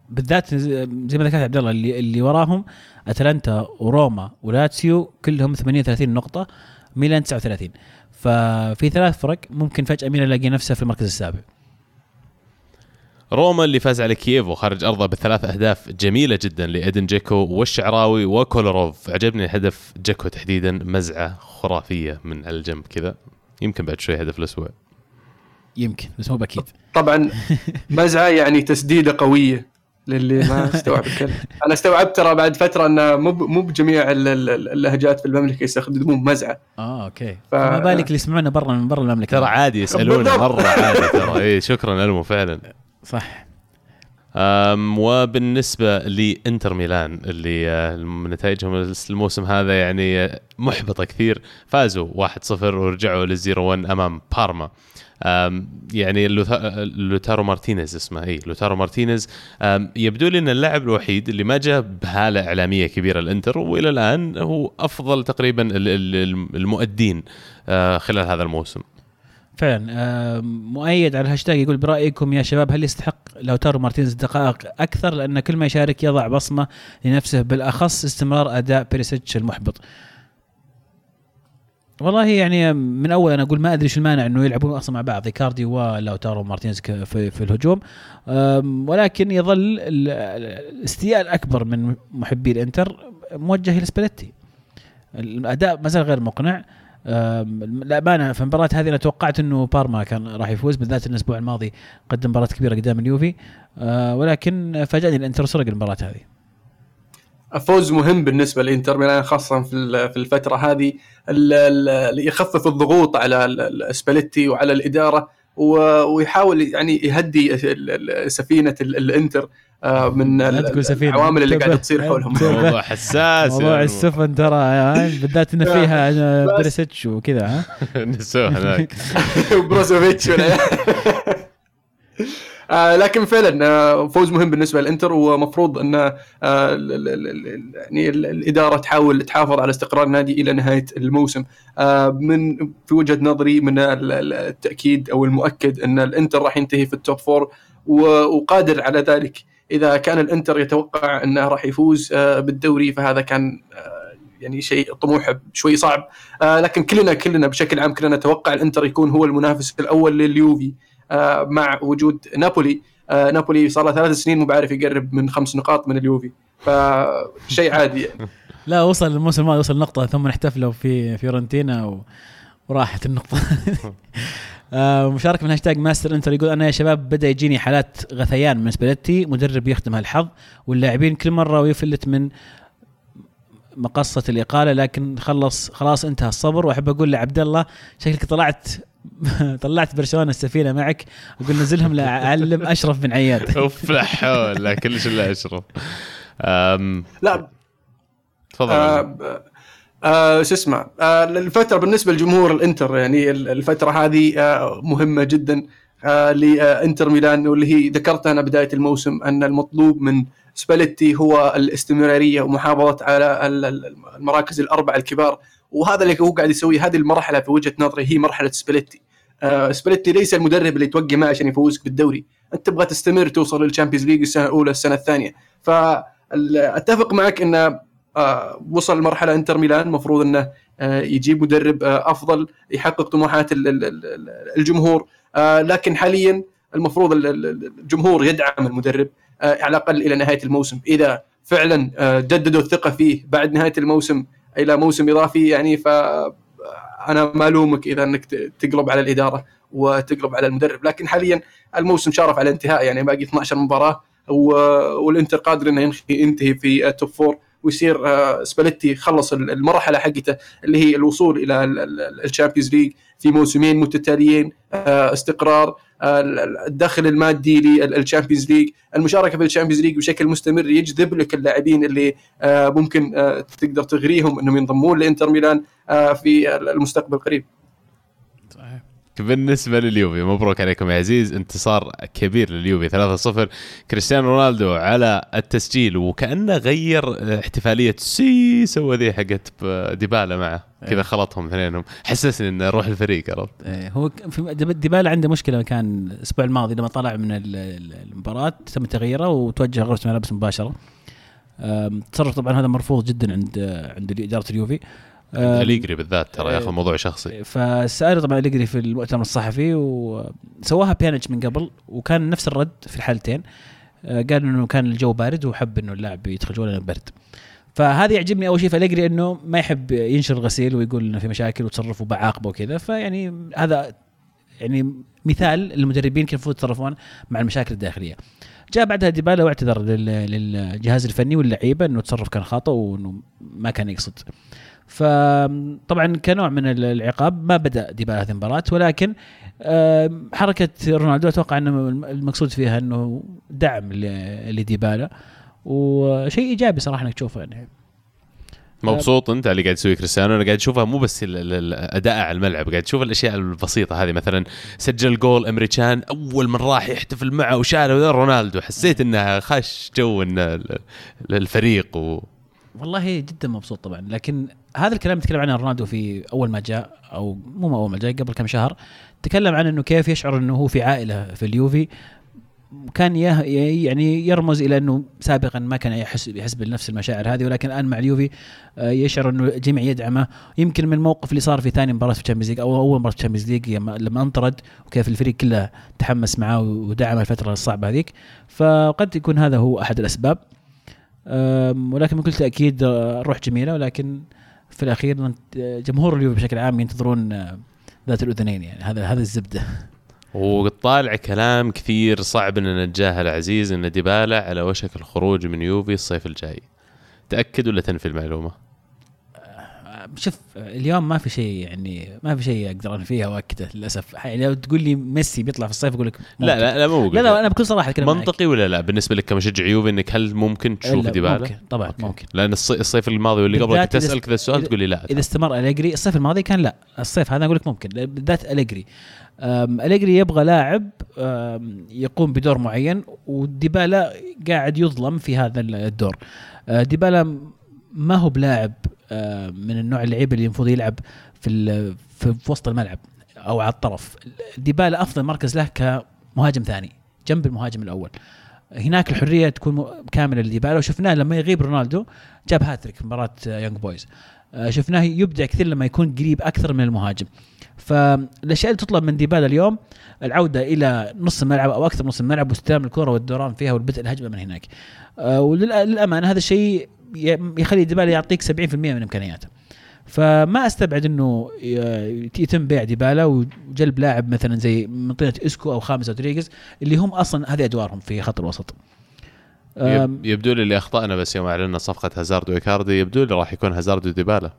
بالذات زي ما ذكرت عبد الله اللي اللي وراهم أتلانتا وروما ولاتسيو كلهم 38 نقطة ميلان 39 ففي ثلاث فرق ممكن فجأة ميلان يلاقي نفسه في المركز السابع. روما اللي فاز على كييفو خارج أرضه بثلاث أهداف جميلة جدا لإدين جيكو والشعراوي وكولاروف. عجبني هدف جيكو تحديدا مزعة خرافية من على الجنب كذا. يمكن بعد شوي هدف الأسبوع. يمكن بس مو بأكيد. [LAUGHS] طبعا مزعة يعني تسديدة قوية للي ما [LAUGHS] استوعب الكلمة أنا استوعبت ترى بعد فترة إنه مو مو بجميع ال- ال- اللهجات في المملكة يستخدمون مزعة. آه okay. ف- فما بالك اللي يسمعونا برا من برا المملكة. ترى عادي يسالونا. مرة عادي ترى. [LAUGHS] اي شكرا ألمو فعلا. صح. أم وبالنسبة لإنتر ميلان اللي آه، نتائجهم الموسم هذا يعني محبطة كثير فازوا 1-0 ورجعوا لل zero 1 أمام بارما. يعني لوتارو مارتينيز اسمه إي لوتارو مارتينيز. يبدو لي إن اللاعب الوحيد اللي ما جاء بهالة إعلامية كبيرة الانتر وإلى الآن هو أفضل تقريبا ال- ال- المؤدين آه، خلال هذا الموسم. فعلا آه، مؤيد على الهاشتاج يقول برأيكم يا شباب هل يستحق لوتارو مارتينيز دقائق أكثر؟ لأن كل ما يشارك يضع بصمة لنفسه بالأخص استمرار أداء بيريسيتش المحبط. والله يعني من أول أنا أقول ما أدري شو المانع إنه يلعبون أصلا مع بعض إيكاردي ولوتارو مارتينيز ك- في, في الهجوم. ولكن يظل ال- الاستياء الاكبر من محبي الإنتر موجه إلى سباليتي. الأداء ما زال غير مقنع. أم، الامانه في المباراه هذه أنا توقعت إنه بارما كان راح يفوز بالذات إن الأسبوع الماضي قدم مباراة كبيرة قدام اليوفي. أه، ولكن فاجأني الإنتر سرق المباراة هذه. فوز مهم بالنسبة للانتر ميلان خاصة في في الفترة هذه يخفف الضغوط على ال- ال- سباليتي وعلى الإدارة ويحاول يعني يهدي سفينة ال- الإنتر. آه، من تقول سفينة. العوامل اللي. قاعدة تصير حولهم. موضوع حساس موضوع يا السفن ترى ها، بالذات ان فيها بيريسيتش وكذا [LAUGHS] ها نسوه هناك [LAUGHS] بروزوفيتش والعيال. [LAUGHS] آه لكن فعلا آه فوز مهم بالنسبة للإنتر ومفروض إن آه ال- ال- ال- ال- يعني ال- الإدارة تحاول تحافظ على استقرار النادي إلى نهاية الموسم آه من في وجهة نظري من ال- ال- التأكيد أو المؤكد إن الإنتر راح ينتهي في ال top four وقادر على ذلك إذا كان الإنتر يتوقع أنه راح يفوز آه، بالدوري فهذا كان يعني شيء طموحه شوي صعب. لكن كلنا كلنا بشكل عام كلنا نتوقع الإنتر يكون هو المنافس الأول لليوفي مع وجود نابولي. نابولي صار له ثلاث سنين مو بعرف يقرب من خمس نقاط من اليوفي. فشيء عادي يعني. [LAUGHS] لا وصل الموسم الماضي وصل نقطة ثم احتفلوا في فيورنتينا و... وراحت النقطة. [LAUGHS] آه مشاركة من هاشتاج ماستر انتر يقول أنا يا شباب بدأ يجيني حالات غثيان من سباليتي مدرب يخدم هالحظ واللاعبين كل مرة ويفلت من مقصة الإقالة لكن خلص خلاص انتهى الصبر. وأحب أقول لعبد الله شكلك طلعت [LAUGHS] طلعت برشلونة السفينة معك أقول نزلهم لأعلم أشرف بن عياد. [LAUGHS] أوف لا حول لا كلش إلا أشرف. لا تفضل. آه شو اسمه آه الفترة بالنسبة لجمهور الإنتر يعني الفترة هذه آه مهمة جدا آه لإنتر ميلان واللي هي ذكرتها أنا بداية الموسم أن المطلوب من سباليتي هو الاستمرارية ومحافظة على المراكز الأربعة الكبار. وهذا اللي هو قاعد يسويه هذه المرحلة في وجهة نظري هي مرحلة سباليتي. آه سباليتي ليس المدرب اللي توقع معه عشان يفوزك بالدوري. أنت تبغى تستمر توصل لل Champions League السنة الأولى السنة الثانية. فأتفق معك آه وصل مرحله إنتر ميلان المفروض إنه آه يجيب مدرب آه أفضل يحقق طموحات الجمهور. آه لكن حاليا المفروض الجمهور يدعم المدرب آه على الأقل إلى نهاية الموسم. إذا فعلا آه جددوا الثقة فيه بعد نهاية الموسم إلى موسم إضافي يعني ف أنا ما ألومك إذا إنك تقلب على الإدارة وتقلب على المدرب. لكن حاليا الموسم شارف على الانتهاء يعني باقي 12 مباراة والإنتر قادر إنه ينتهي في ال top four. ويصير آه، سباليتي خلص المرحلة حقته اللي هي الوصول إلى ال Champions League في موسمين متتاليين آه، استقرار آه، الدخل المادي لل Champions League. المشاركة في الشامبيونز ليج بشكل مستمر يجذب لك اللاعبين اللي ممكن تقدر تغريهم إنهم ينضمون لإنتر ميلان في المستقبل القريب. بالنسبة لليوفي مبروك عليكم يا عزيز. انتصار كبير لليوفي 3-0 كريستيانو رونالدو على التسجيل وكأنه غير احتفالية سي سوى ذي حقت ديبالا معه. كذا إيه. خلطهم اثنينهم. حسسني إنه روح الفريق عرفت إيه، هو ديبالا عنده مشكلة كان الأسبوع الماضي لما طلع من المباراة تم تغييره وتوجه غرفة الملابس مباشرة. تصرف طبعا هذا مرفوض جدا عند عند إدارة اليوفي. أليجري بالذات ترى ياخذ موضوع شخصي فسأله طبعا أليجري في المؤتمر الصحفي وسواها بيانيتش من قبل وكان نفس الرد في الحالتين آه، قال إنه كان الجو بارد وحب إنه اللاعب يدخل جو لأنه برد فهذا يعجبني أول شيء في اليجري إنه ما يحب ينشر الغسيل ويقول إنه في مشاكل وتصرفوا بعاقبه وكذا فيعني هذا يعني مثال للمدربين كيف المفروض يتصرفون مع المشاكل الداخلية. جاء بعدها ديبالا واعتذر للجهاز الفني واللعيبة إنه تصرف كان خطأ وإنه ما كان يقصد. فطبعا كنوع من العقاب ما بدأ ديبالا هذه المباراة ولكن حركة رونالدو أتوقع إنه المقصود فيها إنه دعم لديبالا وشيء إيجابي صراحة إنك تشوفه يعني. مبسوط أنت اللي قاعد تسوي كريستيانو؟ أنا قاعد اشوفها مو بس الاداء على الملعب قاعد تشوف الأشياء البسيطة هذه. مثلا سجل جول أمريكان أول من راح يحتفل معه وشاله رونالدو. حسيت انها خش جو الفريق و والله جدا مبسوط طبعا. لكن هذا الكلام يتكلم عنه رونالدو في أول ما جاء أو مو أول ما جاء قبل كم شهر. تكلم عن إنه كيف يشعر إنه هو في عائلة في اليوفي. كان يعني يرمز إلى إنه سابقا ما كان يحس يحس بنفس المشاعر هذه ولكن الآن مع اليوفي آه، يشعر إنه الجميع يدعمه. يمكن من الموقف اللي صار في ثاني مباراة في ال Champions League أو أول مباراة في ال Champions League لما أنطرد وكيف الفريق كله تحمس معاه ودعم الفترة الصعبة هذيك. فقد يكون هذا هو أحد الأسباب. ولكن بكل تأكيد روح جميلة ولكن في الأخير جمهور اليوفي بشكل عام ينتظرون ذات الأذنين يعني هذا هذا الزبدة. وطالع كلام كثير صعب إن نتجاهل عزيز إن ديبالا على وشك الخروج من يوفي الصيف الجاي. تأكد ولا تنفي المعلومة؟ شوف اليوم ما في شيء يعني ما في شيء أقدر انفيه وأكده للأسف. يعني لو تقول لي ميسي بيطلع في الصيف أقول لك لا لا لا مو لا لا أنا بكل صراحة منطقي معك. ولا لا؟ بالنسبة لك كمشجع يوفي إنك هل ممكن تشوف ديبالا؟ ممكن طبعا أوكي. ممكن. لأن الصيف الماضي واللي قبل كنت اسالك ذا السؤال تقول لي لا. إذا استمر أليجري الصيف الماضي كان لا. الصيف هذا أقول لك ممكن. بالذات أليجري. أليجري يبغى لاعب يقوم بدور معين وديبالا قاعد يظلم في هذا الدور. أه، ديبالا ما هو بلاعب من النوع اللعيبه اللي المفروض يلعب في في وسط الملعب أو على الطرف. ديبالا أفضل مركز له كمهاجم ثاني جنب المهاجم الأول. هناك الحرية تكون كاملة لديبالا. وشفناه لما يغيب رونالدو جاب هاتريك في مباراة آه، يونج بويز. آه، شفناه يبدع كثير لما يكون قريب أكثر من المهاجم. فالأشياء اللي تطلب من ديبالا اليوم العودة إلى نص الملعب أو أكثر من نص الملعب واستلام الكرة والدوران فيها والبدء الهجمة من هناك. آه، وللامانه هذا الشيء يخلي ديبالا يعطيك 70% من إمكانياته. فما أستبعد إنه يتم بيع ديبالا وجلب لاعب مثلا زي منطقة إسكو أو خاميس رودريغيز اللي هم أصلا هذه أدوارهم في خط الوسط. يبدو لي اللي أخطأنا بس يوم أعلنا صفقة هازارد وايكاردي يبدو لي راح يكون هازارد وديبالا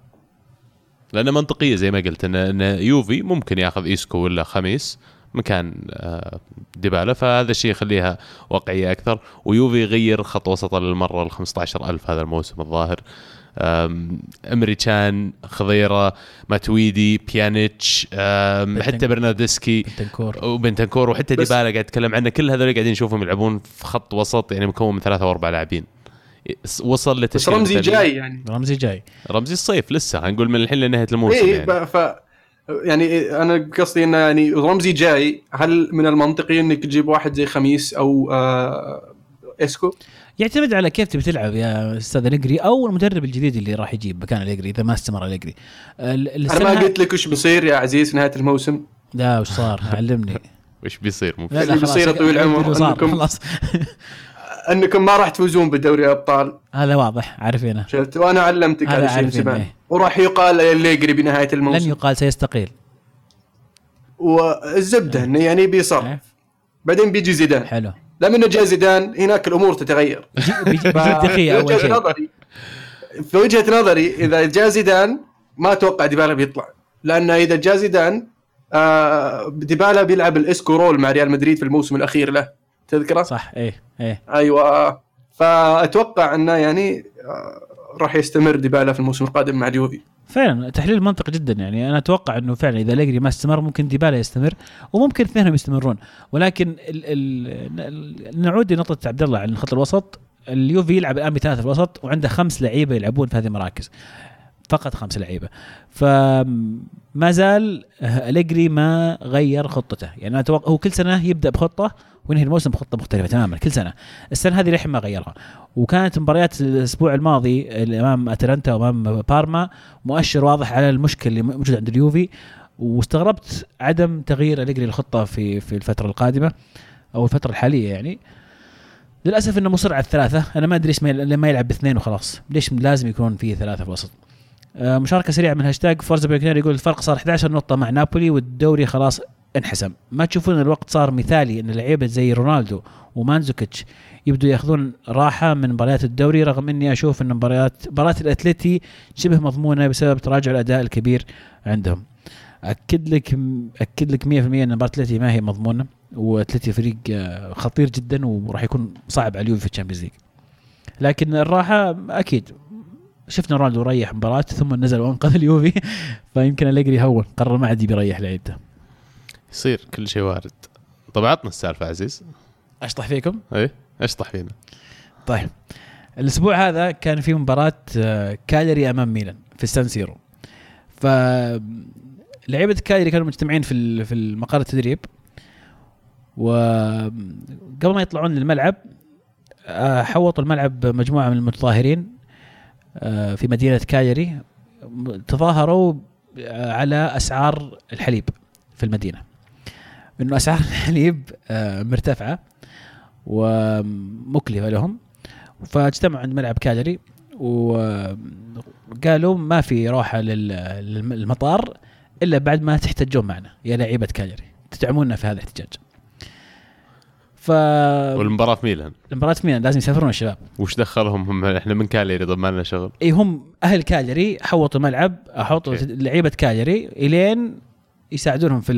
لأنه منطقية زي ما قلت ان إن يوفي ممكن ياخذ ايسكو ولا خاميس. مكان آه، ديبالا فهذا الشيء يخليها واقعية أكثر ويوفي يغير خط وسطه للمرة ال 15000 هذا الموسم الظاهر. إمري كان خضيرة ماتويدي بيانيتش حتى برنارديسكي بنتنكور. وبنتنكور وحتى بس- ديبالا قاعد اتكلم عنه. كل هذول قاعدين نشوفهم يلعبون في خط وسط يعني مكون من ثلاثة أو أربع لاعبين وصل بس لتشكيلة رمزي. جاي يعني. رمزي جاي. رمزي الصيف لسه هنقول من الحين لنهاية الموسم اي يعني. ف يعني أنا قصدي إنه يعني رمزي جاي هل من المنطقي إنك تجيب واحد زي خميس أو آه إسكو؟ يعتمد على كيف تبي تلعب يا أستاذ اليجري أو المدرب الجديد اللي راح يجيب مكان اليجري إذا ما استمر اليجري ال- أنا ما قلت لك وش بيصير يا عزيز في نهاية الموسم؟ لا وش صار؟ علمني. [LAUGHS] وش بيصير؟ مو لا بيصير. طويل العمر. خلاص. [LAUGHS] أنكم ما راح تفوزون بدوري الابطال هذا واضح عارفينه. شفت؟ وأنا علمتك هذا الشيء من زمان. إيه. وراح يقال الليجري بنهاية لن الموسم يقال سيستقيل. والزبدة إنه يعني بيصرف إيه. بعدين بيجي زيدان. حلو. لما انه جاء زيدان هناك الأمور تتغير. [LAUGHS] بيجي أول شيء. نظري في وجهة نظري إذا جاء زيدان ما أتوقع ديبالا بيطلع. لأن إذا جاء زيدان آه ديبالا بيلعب الإسكو role مع ريال مدريد في الموسم الأخير له. تذكره؟ صح إيه إيه. أيوه. فأتوقع أنه يعني آه راح يستمر ديبالا في الموسم القادم مع اليوفي فعلا تحليل منطقي جدا يعني. أنا أتوقع أنه فعلا إذا أليجري ما استمر ممكن ديبالا يستمر وممكن اثنينهم يستمرون. ولكن ال ال نعود لنقطة عبد الله عن خط الوسط. اليوفي يلعب الآن بثلاثة في الوسط وعنده خمس لعيبة يلعبون في هذه المراكز. فقط خمس لعيبة. فما زال أليجري ما غير خطته. يعني أنا أتوقع هو كل سنة يبدأ بخطة وينهي الموسم بخطة مختلفة تماما كل سنة. السنة هذه للحين ما غيرها. وكانت مباريات الأسبوع الماضي أمام أتلانتا وأمام بارما مؤشر واضح على المشكلة اللي موجوده عند اليوفي واستغربت عدم تغيير أليجري الخطه في في الفترة القادمة أو الفترة الحالية يعني. للأسف إنه مصر على الثلاثة. أنا ما أدري ليش ما يل- ما يلعب باثنين وخلاص. ليش لازم يكون في ثلاثة في الوسط؟ مشاركة سريعة من هاشتاج فورزا بيانكونيري يقول الفرق صار 11 نقطة مع نابولي والدوري خلاص انحسم. ما تشوفون الوقت صار مثالي إن لعيبة زي رونالدو ومانزوكيتش يبدوا يأخذون راحة من مباريات الدوري رغم إني أشوف إن مباريات مباراة الأتلتي شبه مضمونة بسبب تراجع الأداء الكبير عندهم. أكد لك أكد لك 100% إن مباراة الأتلتي ما هي مضمونة وأتلتي فريق آه، خطير جدا وراح يكون صعب على اليوفي في ال Champions League. لكن الراحة أكيد شفنا رونالدو ريح مباراة ثم نزل وانقذ اليوفي فيمكن أليجري هون قرر ما عاد بيريح لعيبته. يصير كل شيء وارد. طب عطنا السالفة عزيز. اشطح فيكم؟ إيه اشطح فينا؟ طيب الأسبوع هذا كان في مباراة آه، كالياري أمام ميلان في السان سيرو. ف لعيبة كالياري كانوا مجتمعين في ال- في المقر التدريب. وقبل ما يطلعون للملعب آه، حوطوا الملعب مجموعة من المتظاهرين في مدينة كاليري تظاهروا آه، على أسعار الحليب في المدينة. إنه أسعار [LAUGHS] الحليب آه، مرتفعة ومكلفة لهم. فاجتمعوا عند ملعب كالري وقالوا ما في روحه لل- للمطار إلا بعد ما تحتجون معنا يا لعيبة كاليري تدعمونا في هذا الاحتجاج. ف والمباراة في ميلان. المباراة ميلان لازم يسافرون الشباب. وش دخلهم؟ هم إحنا من كاليري طب ما لنا شغل. إي هم أهل كاليري حوطوا الملعب حوطوا. لعيبة كاليري إلين يساعدونهم في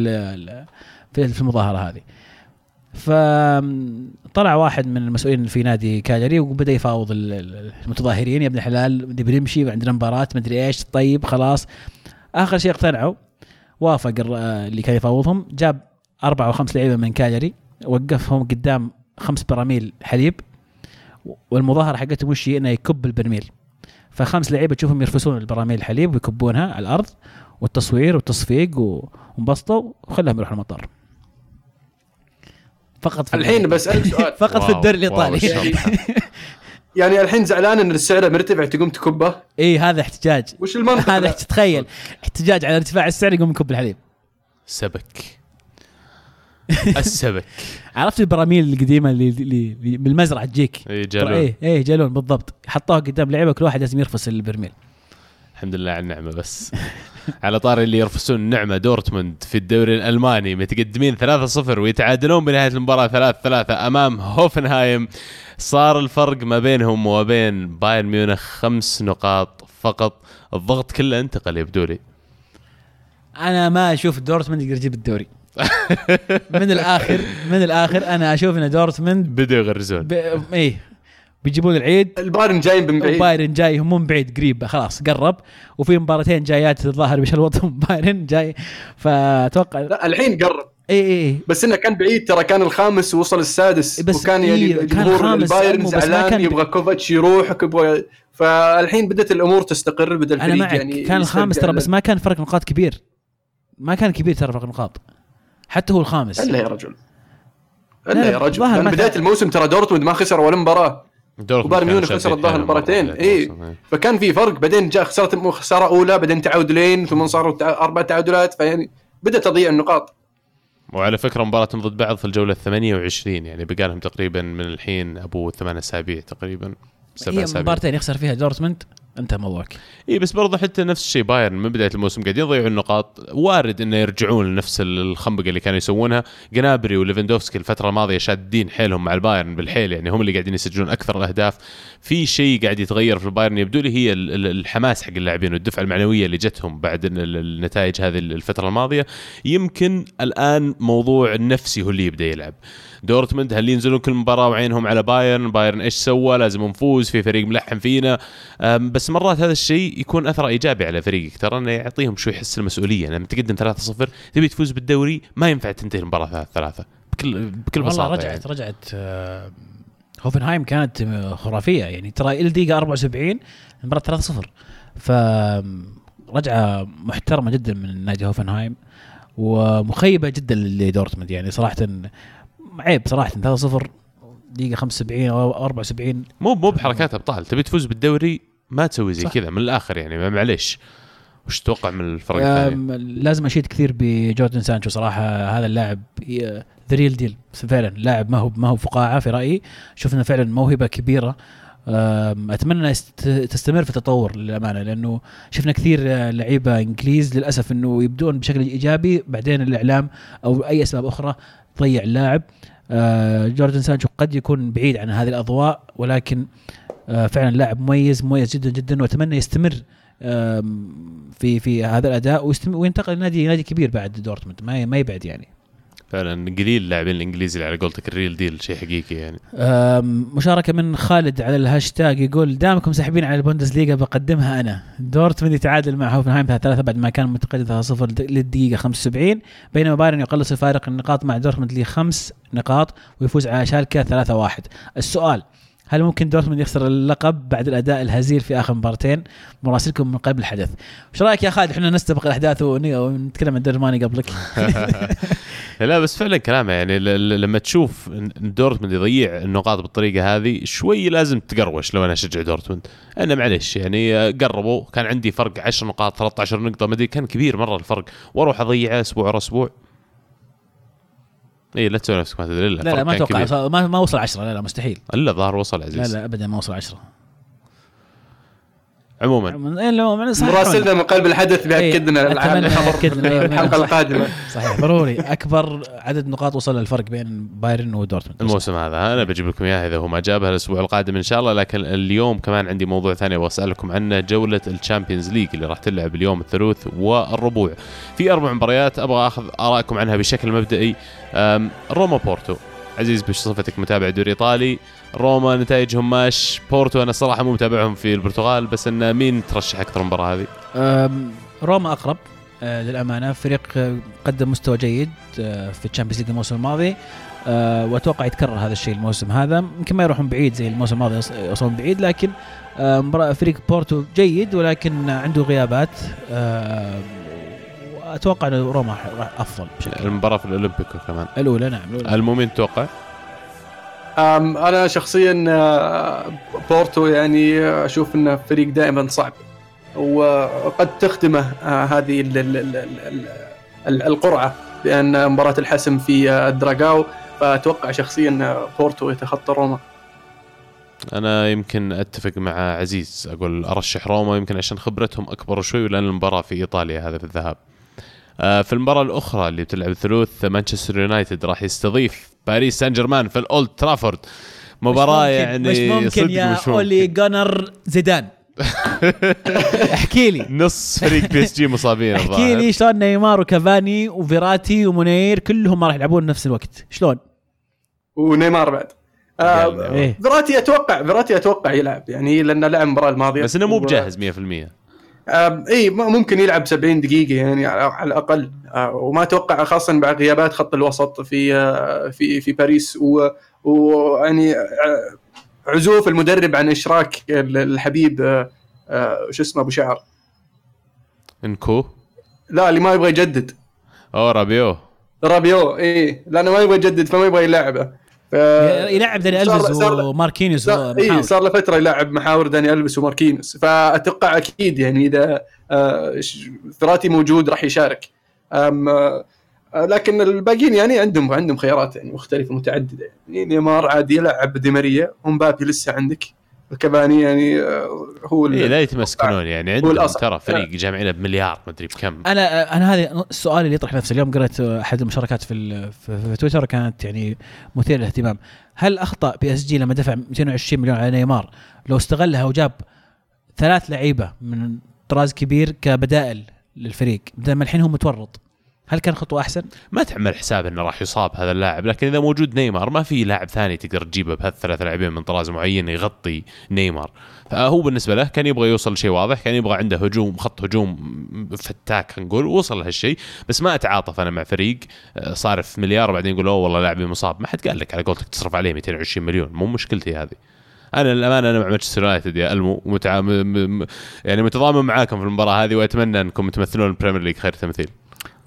في في المظاهرة هذه. فطلع واحد من المسؤولين في نادي كاليري وبدأ يفاوض ال- ال- المتظاهرين يا ابن الحلال نبي نمشي وعندنا مباراة مدري إيش طيب خلاص. آخر شيء اقتنعوا وافق اللي كان يفاوضهم جاب أربعة أو خمس لعيبة من كاليري. وقفهم قدام خمس براميل حليب والمظاهرة حقتهم وش هي؟ إنه يكب البرميل. فخمس لعيبة تشوفهم يرفسون البراميل الحليب ويكبونها على الأرض والتصوير والتصفيق وانبسطوا وخلاهم يروحوا المطار. فقط في الحين بسألك سؤال. [LAUGHS] فقط في الدوري الإيطالي. [LAUGHS] يعني الحين زعلان إن السعر مرتفع تقوم تكبه؟ إي هذا احتجاج. وش المنطق؟ هذا. تخيل احتجاج على ارتفاع السعر يقوم يكب الحليب. سبك. [LAUGHS] السبك. عرفت البراميل القديمة اللي, اللي, بالمزرعة تجيك؟ إيه، جالون. إيه إيه جالون بالضبط. حطوها قدام لعيبه كل واحد لازم يرفس البرميل. الحمد لله على النعمة بس. [LAUGHS] على طاري اللي يرفسون النعمه دورتموند في الدوري الألماني متقدمين 3-0 ويتعادلون بنهاية المباراة 3-3 أمام هوفنهايم. صار الفرق ما بينهم وبين بايرن ميونخ خمس نقاط فقط. الضغط كله انتقل يبدو لي أنا ما أشوف دورتموند يقدر يجيب الدوري. من الآخر من الآخر أنا أشوف إن دورتموند بدوا يغرزون. ب... إيه بيجيبون العيد. البايرن جاي من بعيد. بايرن جاي هم من بعيد قريب خلاص قرب. وفي مباراتين جايات الظاهر بيشلوطهم [LAUGHS] بايرن جاي. فأتوقع لا الحين قرب. اي اي اي بس إنه كان بعيد ترى كان الخامس ووصل السادس. بس وكان يعني إيه، كان جمهور البايرن زعلان كان- يبغى كوفاتش يروح يبغى فالحين بدأت الأمور تستقر بدأ أنا الفريق معك. يعني كان الخامس ترى بس ما كان فرق نقاط كبير. ما كان كبير ترى فرق نقاط. حتى هو الخامس. إلا يا رجل. لا، إلا يا رجل. لأن ما بداية الموسم ترى دورتموند ما خسر ولا مباراة. دورتموند وبايرن ميونخ خسر الظاهر حيلهم مباراتين اي واحدة. فكان في فرق. بعدين جاء خسرت مو خسارة أولى بعدين تعادلين ثم صاروا أربع تعادلات. فيعني بدأ تضيع النقاط. وعلى فكرة مباراتهم ضد بعض في الجولة 28 يعني بقى لهم تقريبا من الحين أبو ثمان أسابيع تقريبا سبع هي أسابيع. مباراتين يخسر فيها دورتموند. انتهى موضوعك اي بس برضه حتى نفس الشيء بايرن من بداية الموسم قاعدين يضيعون النقاط. وارد إنه يرجعون لنفس الخنبقة اللي كانوا يسوونها. جنابري وليفندوفسكي الفترة الماضية شادين حيلهم مع البايرن بالحيل يعني هم اللي قاعدين يسجلون أكثر الأهداف. في شيء قاعد يتغير في البايرن يبدو لي هي ال- ال- الحماس حق اللاعبين والدفعة المعنوية اللي جتهم بعد ال- ال- النتائج هذه الفترة الماضية. يمكن الآن موضوع النفسي هو اللي يبدأ يلعب. دورتموند هل ينزلون كل مباراة وعينهم على بايرن؟ بايرن إيش سوى؟ لازم نفوز في فريق ملحم فينا. بس مرات هذا الشيء يكون أثره إيجابي على فريقك ترى إنه يعطيهم شوي حس المسؤولية لما تقدم 3-0 تبي تفوز بالدوري ما ينفع تنتهي المباراة 3-3 بكل بكل والله بساطة رجعت يعني. رجعت آه، هوفنهايم كانت خرافية يعني. ترى الدقيقه 74 المباراة 3-0 ف رجعة محترمة جدا من نادي هوفنهايم ومخيبة جدا لدورتموند يعني صراحة. عيب صراحة 3-0 دقيقة 75 أو 74 مو مو بحركات ابطال تبي تفوز بالدوري ما تسوي زي. كذا من الآخر يعني. معليش. وش تتوقع من الفرق الثاني؟ لازم أشيد كثير بجوردن سانشو صراحة. هذا اللاعب the real deal فعلا لاعب ما هو ما هو فقاعة في رأيي. شفنا فعلا موهبة كبيرة. أتمنى تستمر في التطور للأمانة لأنه شفنا كثير لعيبة إنجليز للأسف إنه يبدون بشكل إيجابي. بعدين الإعلام أو أي أسباب أخرى تضيع اللاعب آه، جوردن سانشو قد يكون بعيد عن هذه الأضواء ولكن آه، فعلا لاعب مميز مميز جدا جدا وأتمنى يستمر في في هذا الأداء وينتقل لنادي نادي كبير بعد دورتموند ما ما يبعد يعني. فعلا قليل اللاعبين الإنجليزي اللي على قولتك ال real deal شيء حقيقي يعني. مشاركة من خالد على الهاشتاج يقول دامكم ساحبين على البوندسليغا بقدمها أنا. دورتموند يتعادل مع هوفنهايم 3 بعد ما كان متقدم 3-0 للدقيقة 75 بينما بايرن يقلص فارق النقاط مع دورتموند لخمس نقاط ويفوز على شالكة 3-1 السؤال هل ممكن دورتموند يخسر اللقب بعد الأداء الهزيل في آخر مباراتين؟ مراسلكم من قلب الحدث. إيش رأيك يا خالد إحنا نستبق الأحداث ون- ونتكلم عن الدوري قبلك؟ [LAUGHS] لا بس فعلا كلامه يعني لما تشوف دورتموند يضيع النقاط بالطريقة هذه شوي لازم تقروش لو أنا أشجع دورتموند أنا معلش يعني قربوا كان عندي فرق 10 نقاط 13 نقطة ما كان كبير مرة الفرق وأروح اضيعه أسبوع ورا أسبوع اي لا تسوي نفسك ما تدري لا لا ما أتوقع. ما, ما وصل 10 لا لا مستحيل. إلا الظاهر وصل لا عزيز. لا ابدا ما وصل 10 عموما. عموما. صحيح. مراسلنا من قلب الحدث بياكد لنا إيه،. الخبر الحلقة [LAUGHS] القادمة. صحيح. ضروري. أكبر عدد نقاط وصل الفرق بين بايرن ودورتموند. الموسم هذا أنا بجيب لكم اياه إذا هو ما جابها الأسبوع القادم إن شاء الله. لكن اليوم كمان عندي موضوع ثاني أبغى أسألكم عنه جولة ال Champions League اللي راح تلعب اليوم الثلاث والربوع. في أربع مباريات أبغى أخذ آرائكم عنها بشكل مبدئي. روما بورتو. عزيز بصفتك متابع دوري إيطالي. روما نتائجهم ماش. بورتو أنا الصراحه مو متابعهم في البرتغال بس إن مين ترشح أكثر المباراه هذه؟ روما أقرب آه، للأمانة. فريق آه، قدم مستوى جيد آه، في ال Champions League الموسم الماضي وأتوقع يتكرر هذا الشيء الموسم هذا. يمكن ما يروحون بعيد زي الموسم الماضي يوصلون بعيد لكن فريق بورتو جيد ولكن عنده غيابات أتوقع ان روما أفضل بشكل المباراة في الأولمبيكو كمان. الأولى نعم الأولى. المؤمن تتوقع؟ أم، أنا شخصيا آه، بورتو يعني آه، أشوف إنه فريق دائما صعب وقد تخدمه آه، هذه ال- ال- ال- ال- ال- القرعة بان مباراة الحسم في آه، الدراغاو فأتوقع شخصيا آه، بورتو يتخطى روما. أنا يمكن أتفق مع عزيز أقول أرشح روما يمكن عشان خبرتهم أكبر شوي ولان المباراة في إيطاليا هذا في الذهاب. آه، في المباراة الأخرى اللي بتلعب الثلوث مانشستر يونايتد راح يستضيف باريس سان جيرمان في الأولد ترافورد. مباراة مش ممكن- يعني مش ممكن يا مش ممكن. أولي جونر زيدان. [LAUGHS] احكي لي. نص فريق PSG مصابين احكي. لي شلون نيمار وكافاني وفيراتي ومونييه كلهم ما راح يلعبون نفس الوقت. شلون؟ ونيمار بعد. آه، إيه. فيراتي أتوقع فيراتي أتوقع يلعب. يعني لأنه لعب المباراة الماضية. بس إنه مو بجاهز 100% آه، إي ممكن يلعب 70 دقيقة يعني على الأقل. آه، وما أتوقع خاصة مع غيابات خط الوسط في آه، في في باريس. ويعني آه، عزوف المدرب عن إشراك ال- الحبيب شو اسمه أبو شعر. انكو لا اللي ما يبغى يجدد. أو رابيو. رابيو إي لأنه ما يبغى يجدد فما يبغى يلعبه. ف... يلعب داني صار- وماركينيوس صار, ومحاور. صار له فترة يلعب محاور داني ألفيس وماركينوس فأتوقع أكيد يعني إذا آه، فيراتي موجود راح يشارك. أم آه، لكن الباقيين يعني عندهم عندهم خيارات يعني مختلفة متعددة. يعني نيمار عادي يلعب دي ماريا. ومبابي لسه عندك. وكافاني يعني آه، هو ال- اي لا يتمسكنون يعني. عندهم. ترى فريق جامعينه بمليار ما أدري بكم. أنا أنا هذا السؤال اللي يطرح نفسه. اليوم قرأت أحد المشاركات في ال- في في تويتر كانت يعني مثيرة للاهتمام. هل أخطأ PSG لما دفع 220 مليون على نيمار؟ لو استغلها وجاب ثلاث لعيبة من طراز كبير كبدائل للفريق بدل ما الحين هو متورط. هل كان خطوة أحسن؟ ما تعمل حساب إنه راح يصاب هذا اللاعب لكن إذا موجود نيمار ما في لاعب ثاني تقدر تجيبه بهالثلاث لاعبين من طراز معين يغطي نيمار. فهو بالنسبة له كان يبغى يوصل شيء واضح كان يبغى عنده هجوم خط هجوم فتاك نقول وصل لهالشيء. بس ما أتعاطف أنا مع فريق آه، صارف مليار وبعدين يقول أوه والله لاعبي مصاب. ما حد قال لك على قولتك تصرف عليه 220 مليون. مو مشكلتي هذه. أنا للامانه أنا مع مانشستر يونايتد يا ألمو ومتع... م... م... يعني متضامن معاكم في المباراة هذه وأتمنى أنكم تمثلون البريمير ليج خير تمثيل.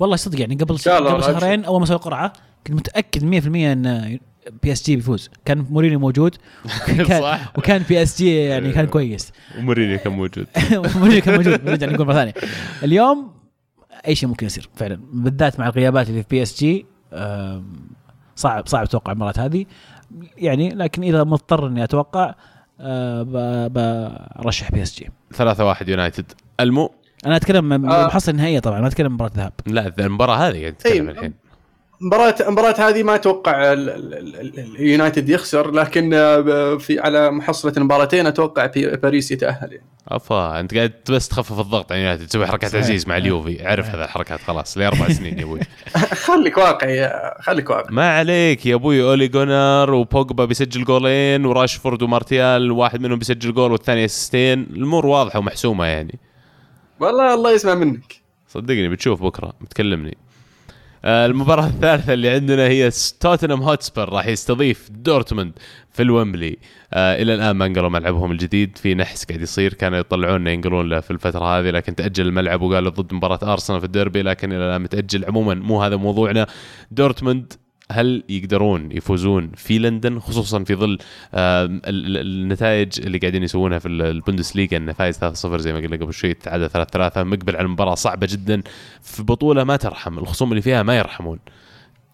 والله صدق يعني قبل قبل. شهرين أول ما سووا القرعه كنت متأكد 100% إن PSG بيفوز. كان مورينيو موجود [LAUGHS] وكان, صح. وكان PSG يعني كان كويس. ومورينيو كان موجود. [LAUGHS] مورينيو كان موجود نرجع نقول مرة ثانية. اليوم أي شيء ممكن يصير فعلا بالذات مع الغيابات اللي في PSG صعب صعب أتوقع المباراه هذه. يعني لكن إذا مضطر إني أتوقع آه، ب- برشح بي اس جي 3 1 يونايتد. ألمو؟ أنا أتكلم من آه. المحصله النهائيه طبعا ما أتكلم مباراة ذهاب لا المباراة هذه قاعد نتكلم إيه. الحين مباراة المباراة هذه ما أتوقع ال- ال- ال- ال- اليونايتد يخسر لكن آه، في على محصلة المباراتين أتوقع في باريس يتأهل يعني. افا أنت قاعد بس تخفف الضغط عن يونايتد تسوي حركات صحيح. عزيز مع اليوفي عرف صحيح. هذا الحركات خلاص لأربع [LAUGHS] سنين يا أبوي [LAUGHS] خليك واقعي خليك واقعي ما عليك يا أبوي أولي جونر وبوجبا بيسجل جولين وراشفورد ومارتيال واحد منهم بيسجل جول والثاني assist ين الأمور واضحة ومحسومة يعني والله الله يسمع منك. صدقني بتشوف بكرة بتكلمني. آه، المباراة الثالثة اللي عندنا هي توتنهام هوتسبر راح يستضيف دورتموند في الومبلي. آه إلى الآن ما انقلوا ملعبهم الجديد في نحس قاعد يصير كانوا يطلعون ينقلون له في الفترة هذه لكن تأجل الملعب وقالوا ضد مباراة ارسنال في الديربي لكن إلى الآن متأجل. عموما مو هذا موضوعنا. دورتموند هل يقدرون يفوزون في لندن خصوصا في ظل ال- ال- النتائج اللي قاعدين يسوونها في ال- البوندسليغا انه فايز 3-0 زي ما قلنا قبل شوي تعادل 3-3 مقبل على مباراة صعبة جدا في بطولة ما ترحم الخصوم اللي فيها ما يرحمون؟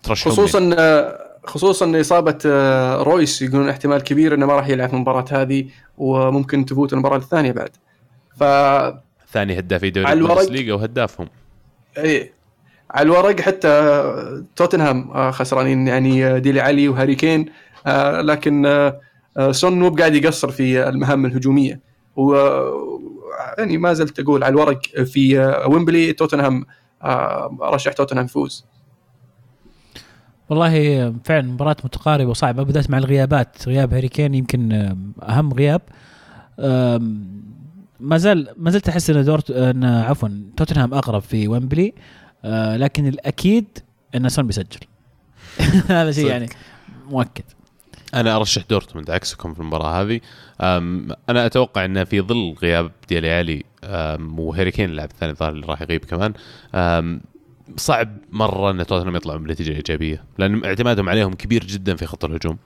خصوصا آه، خصوصا إصابة آه، رويس يقولون احتمال كبير إنه ما راح يلعب في المباراة هذه وممكن تفوت المباراة الثانية بعد. ف ثاني هدافي دوري البوندسليغا وهدافهم إيه على الورق حتى توتنهام آه، خسرانين يعني آه، ديلي علي وهاري كين آه، لكن سون مو بقاعد يقصر في المهام الهجومية. و يعني ما زلت أقول على الورق في ويمبلي توتنهام أرشح توتنهام يفوز والله فعلا مباراة متقاربة وصعبة. بدأت مع الغيابات. غياب هاري كين يمكن أهم غياب. ما زال ما زلت أحس أن دورت أن عفوا توتنهام أقرب في ويمبلي. أه، لكن الأكيد أن سون بيسجل. [LAUGHS] هذا شيء. يعني مؤكد. أنا أرشح دورتموند عكسكم في المباراة هذه. أنا أتوقع إنه في ظل غياب ديلي علي وهاري كين اللاعب الثاني الظاهر اللي راح يغيب كمان صعب مرة إن توتنهام يطلعون بنتيجة إيجابية لأن اعتمادهم عليهم كبير جدا في خط الهجوم.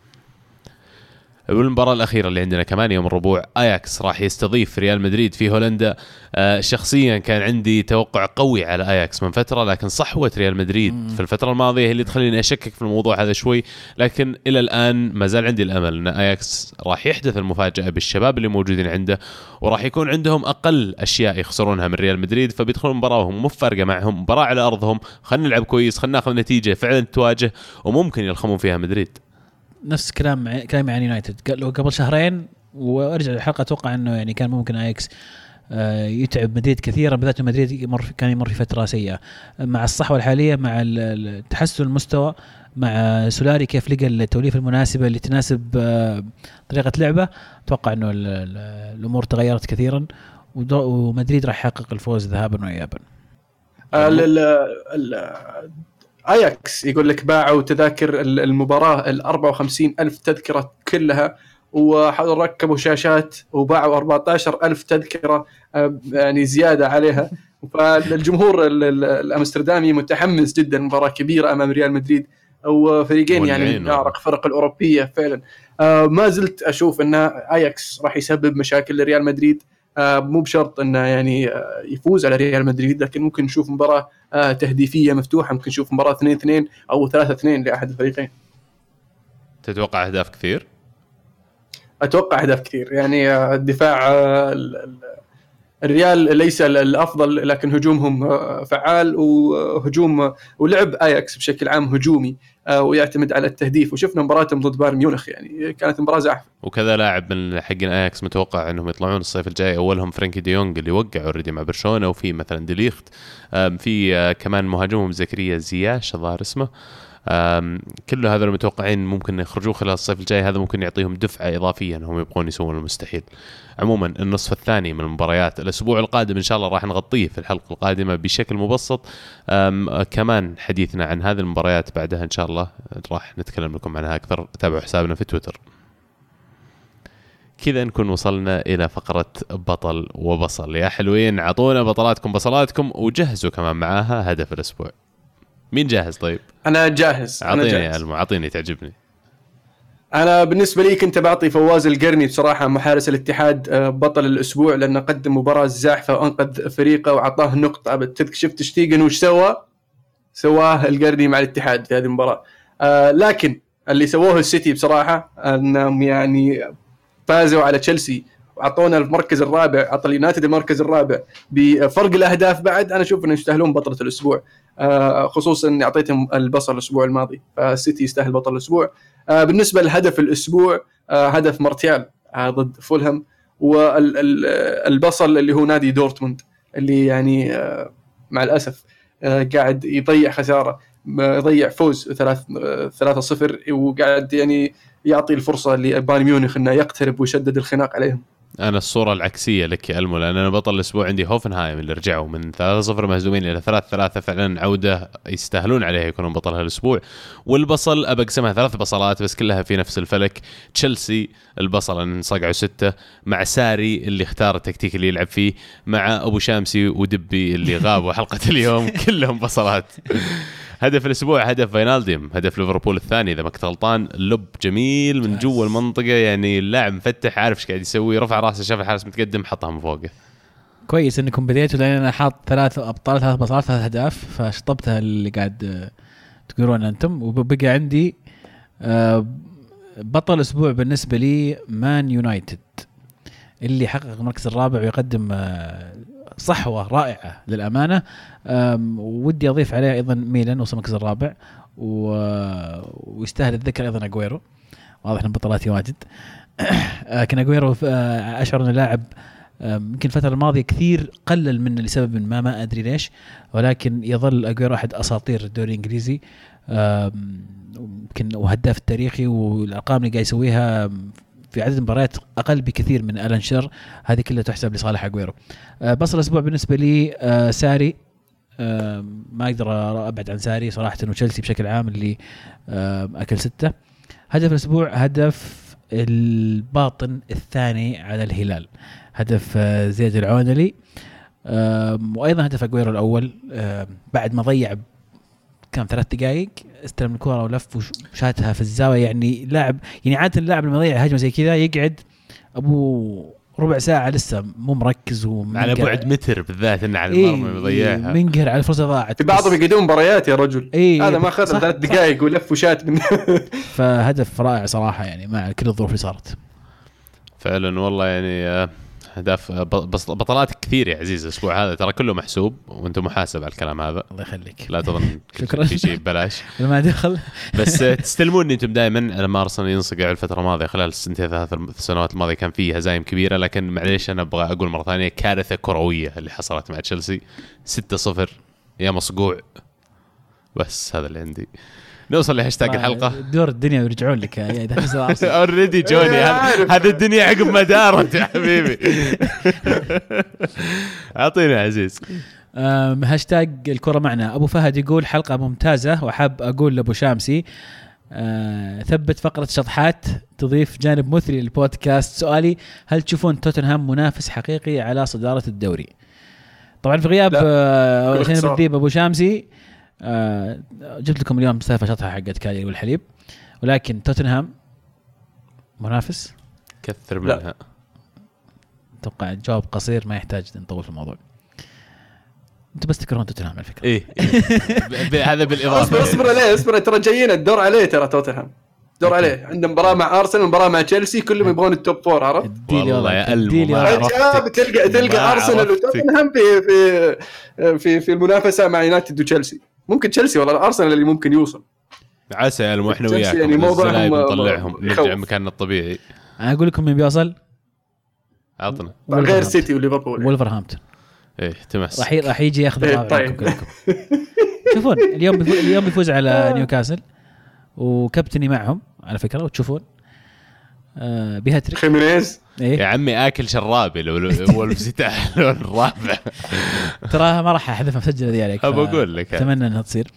والمباراة الأخيرة اللي عندنا كمان يوم الربوع أياكس راح يستضيف ريال مدريد في هولندا. آه شخصيا كان عندي توقع قوي على أياكس من فترة لكن صحوة ريال مدريد مم. في الفترة الماضية هي اللي تخليني أشكك في الموضوع هذا شوي. لكن إلى الآن ما زال عندي الأمل أن أياكس راح يحدث المفاجأة بالشباب اللي موجودين عنده وراح يكون عندهم أقل أشياء يخسرونها من ريال مدريد. فبيدخلون مباراة وهم مو فارقة معهم مباراة على أرضهم. خلينا نلعب كويس خلينا ناخذ نتيجة فعلا تواجه وممكن يلخمون فيها مدريد. نفس كلام كلامي عن يونايتد لو قبل شهرين وأرجع الحلقة أتوقع إنه يعني كان ممكن أياكس آه، يتعب مدريد كثيرا بالذات مدريد يمر كان يمر في فترة سيئة مع الصحوة الحالية مع تحسن المستوى مع سولاري كيف لقى التوليفة المناسبة اللي تناسب آه، طريقة لعبه أتوقع إنه الأمور تغيرت كثيرا ومدريد راح يحقق الفوز ذهابا وايابا. اياكس يقول لك باعوا تذاكر المباراة ال 54 ألف تذكرة كلها وركبوا شاشات وباعوا 14 ألف تذكرة يعني زيادة عليها. فالجمهور الأمستردامي متحمس جدا مباراة كبيرة أمام ريال مدريد وفريقين يعني من أعرق فرق الأوروبية فعلا. آه، ما زلت أشوف إن أياكس راح يسبب مشاكل لريال مدريد. مو بشرط إنه يعني آه، يفوز على ريال مدريد لكن ممكن نشوف مباراة آه، تهديفية مفتوحة ممكن نشوف مباراة 2 2 أو 3 2 لأحد الفريقين. تتوقع أهداف كثير؟ أتوقع أهداف كثير. يعني الدفاع الريال ليس الأفضل لكن هجومهم فعال وهجوم ولعب آياكس بشكل عام هجومي. آه، ويعتمد على التهديف. وشفنا مباراتهم ضد بايرن ميونخ يعني كانت مباراة زاحفه وكذا لاعب من حقين اياكس متوقع إنهم يطلعون الصيف الجاي. أولهم فرانكي ديونج اللي وقع already مع برشلونة وفي مثلا ديليخت في آه، كمان مهاجمهم زكريا زياش الظاهر اسمه كل هذول المتوقعين ممكن يخرجوا خلال الصيف الجاي هذا ممكن يعطيهم دفعة إضافية إنهم يبغون يسوون المستحيل. عموما النصف الثاني من المباريات الأسبوع القادم إن شاء الله راح نغطيه في الحلقة القادمة بشكل مبسط كمان حديثنا عن هذه المباريات بعدها إن شاء الله راح نتكلم لكم عنها أكثر تابعوا حسابنا في تويتر. كذا نكون وصلنا إلى فقرة بطل وبصل يا حلوين اعطونا بطلاتكم بصلاتكم وجهزوا كمان معاها هدف الأسبوع. مين جاهز طيب؟ أنا جاهز أعطيني يا المو أعطيني تعجبني. أنا بالنسبة لي كنت بعطي فواز القرني بصراحة حارس الاتحاد آه، بطل الأسبوع لأنه قدم مباراة زاحفة وأنقذ فريقه وأعطاه نقطة. شفت شتيجن وش سوى؟ سواه القرني مع الاتحاد في هذه المباراة. آه لكن اللي سووه السيتي بصراحة أنهم يعني فازوا على تشيلسي واعطونا المركز الرابع أعطى اليونايتد المركز الرابع بفرق الأهداف بعد. أنا أشوف إنهم يستاهلون بطل الأسبوع. خصوصا إني أعطيتهم البصل الأسبوع الماضي فالسيتي يستاهل بطل الأسبوع. آه، بالنسبة لهدف الأسبوع آه، هدف مارتيال ضد فولهام. والبصل اللي هو نادي دورتموند اللي يعني مع الأسف قاعد يضيع خسارة يضيع فوز 3 3 0 وقاعد يعني يعطي الفرصة لبايرن ميونخ إنه يقترب ويشدد الخناق عليهم. أنا الصورة العكسية لك يا ألمو لأن أنا بطل الأسبوع عندي هوفنهايم اللي رجعوا من 3-0 مهزومين إلى 3-3 فعلا عودة يستاهلون عليها يكونون بطل هالاسبوع والبصل ابى اقسمها ثلاث بصلات بس كلها في نفس الفلك. تشيلسي البصل انصقعوا ستة. مع ساري اللي اختار التكتيك اللي يلعب فيه. مع أبو شامسي ودبي اللي غابوا حلقة اليوم [LAUGHS] كلهم بصلات. هدف الأسبوع هدف فاينالديم. هدف ليفربول الثاني إذا ما كنت غلطان lob جميل من جوا المنطقة يعني اللاعب مفتح عارف إيش قاعد يسوي رفع راسه شاف الحارس متقدم حطها من فوقه. كويس انكم بديتوا لأن أنا حاط ثلاث أبطال ثلاث بطولات ثلاث أهداف فشطبتها اللي قاعد تقولون أنتم. وبقى عندي آه، بطل الأسبوع بالنسبة لي مان يونايتد اللي حقق المركز الرابع ويقدم آه، صحوة رائعة للأمانة. ودي أضيف عليها أيضا ميلان وصل المركز الرابع ويستاهل الذكر أيضا أجويرو. واضح إن بطولاتي واجد. [CLEARS THROAT] لكن أجويرو آه، أشعر انه لاعب يمكن الفترة الماضية كثير قلل منه لسبب ما ما أدري ليش. ولكن يظل أجويرو أحد أساطير الدوري الإنجليزي. يمكن وهداف التاريخي والأرقام اللي قاعد يسويها في عدد المباريات أقل بكثير من ألان شر هذه كلها تحسب لصالح أجويرو. آه، بصل الأسبوع بالنسبة لي آه، ساري. آه، ما أقدر أبعد عن ساري صراحة وتشيلسي بشكل عام اللي أكل ستة. هدف الأسبوع هدف الباطن الثاني على الهلال. هدف زيد العونلي وأيضا هدف أجويرو الأول بعد ما ضيع كم ثلاث دقائق استلم الكره ولف وش- وشاتها في الزاوية. يعني لاعب يعني عادة اللاعب لما يضيع هجمة زي كذا يقعد أبو ربع ساعة لسه مو مركز ومنقهر على بعد متر بالذات إنه على إيه المرمى يضيعها. منقهر على الفرصه ضاعت. في بعضهم يقعدون مباريات يا رجل. إيه هذا ما اخذ ثلاث. دقائق ولف وشات من [LAUGHS] فهدف رائع صراحة يعني مع كل الظروف اللي صارت. فعلا والله يعني آه، اهداف بطلات كثير يا عزيز الأسبوع هذا. ترى كله محسوب وأنت محاسب على الكلام هذا. الله يخليك. لا تظن [LAUGHS] شكراً. في شيء ببلاش. [LAUGHS] لما دخل. [LAUGHS] بس تستلموني أنتم دائما. لما ارسنال ينصقع الفترة الماضية خلال السنتين ثلاث السنوات الماضية كان فيه هزايم كبيرة. لكن معليش أنا أبغى أقول مرة ثانية كارثة كروية اللي حصلت مع تشيلسي. 6-0 يا مصقوع. بس هذا اللي عندي. نوصل لهاشتاج الحلقة. تدور الدنيا ويرجعون لك اذا. already جوني هذا- الدنيا عقب ما دارت يا حبيبي. [LAUGHS] أعطيني يا عزيز. هاشتاج الكرة معنا. أبو فهد يقول حلقة ممتازة وحاب أقول لأبو شامسي. أه ثبت فقرة شطحات تضيف جانب مثري للبودكاست. سؤالي هل تشوفون توتنهام منافس حقيقي على صدارة الدوري؟ طبعا في غياب. آه، أبو شامسي. أه جبت لكم اليوم سالفة شطحة حقت كالي والحليب. ولكن توتنهام منافس. كثر لا. منها. أتوقع جواب قصير ما يحتاج نطول في الموضوع. أنتم بس تكرهون توتنهام على فكرة. إيه ب- [LAUGHS] هذا بالإضافة. اصبر اصبر عليه اصبر ترى جايين الدور عليه ترى توتنهام. دور عليه. عنده مباراة مع أرسنال مباراة مع تشيلسي كلهم يبغون ال top four عرفت؟ والله يا. عجاب تلقى تلقى أرسنال. وتوتنهام في في في في المنافسه مع يونايتد وتشيلسي. ممكن تشيلسي والله ارسنال اللي ممكن يوصل. عسى يا المو إحنا وياكم يعني موضوعهم- الزلايب نطلعهم. نرجع مكاننا الطبيعي. أنا أقول لكم مين بيوصل؟ عطنا. غير. سيتي وليفربول. ولفرهامبتون إيه تمس. راح راح يجي ياخذ إيه، طيب. شوفون اليوم بيفوز اليوم بيفوز على نيوكاسل وكابتني معهم على فكرة وتشوفون. آه بهاتريك. خيمينيز. يا إيه عمي آكل شرابي لو لو الافتتاح [LAUGHS] الرابع. تراها ما راح احذفها مسجله ذي عليك ابى أقول لك. أتمنى إنها تصير.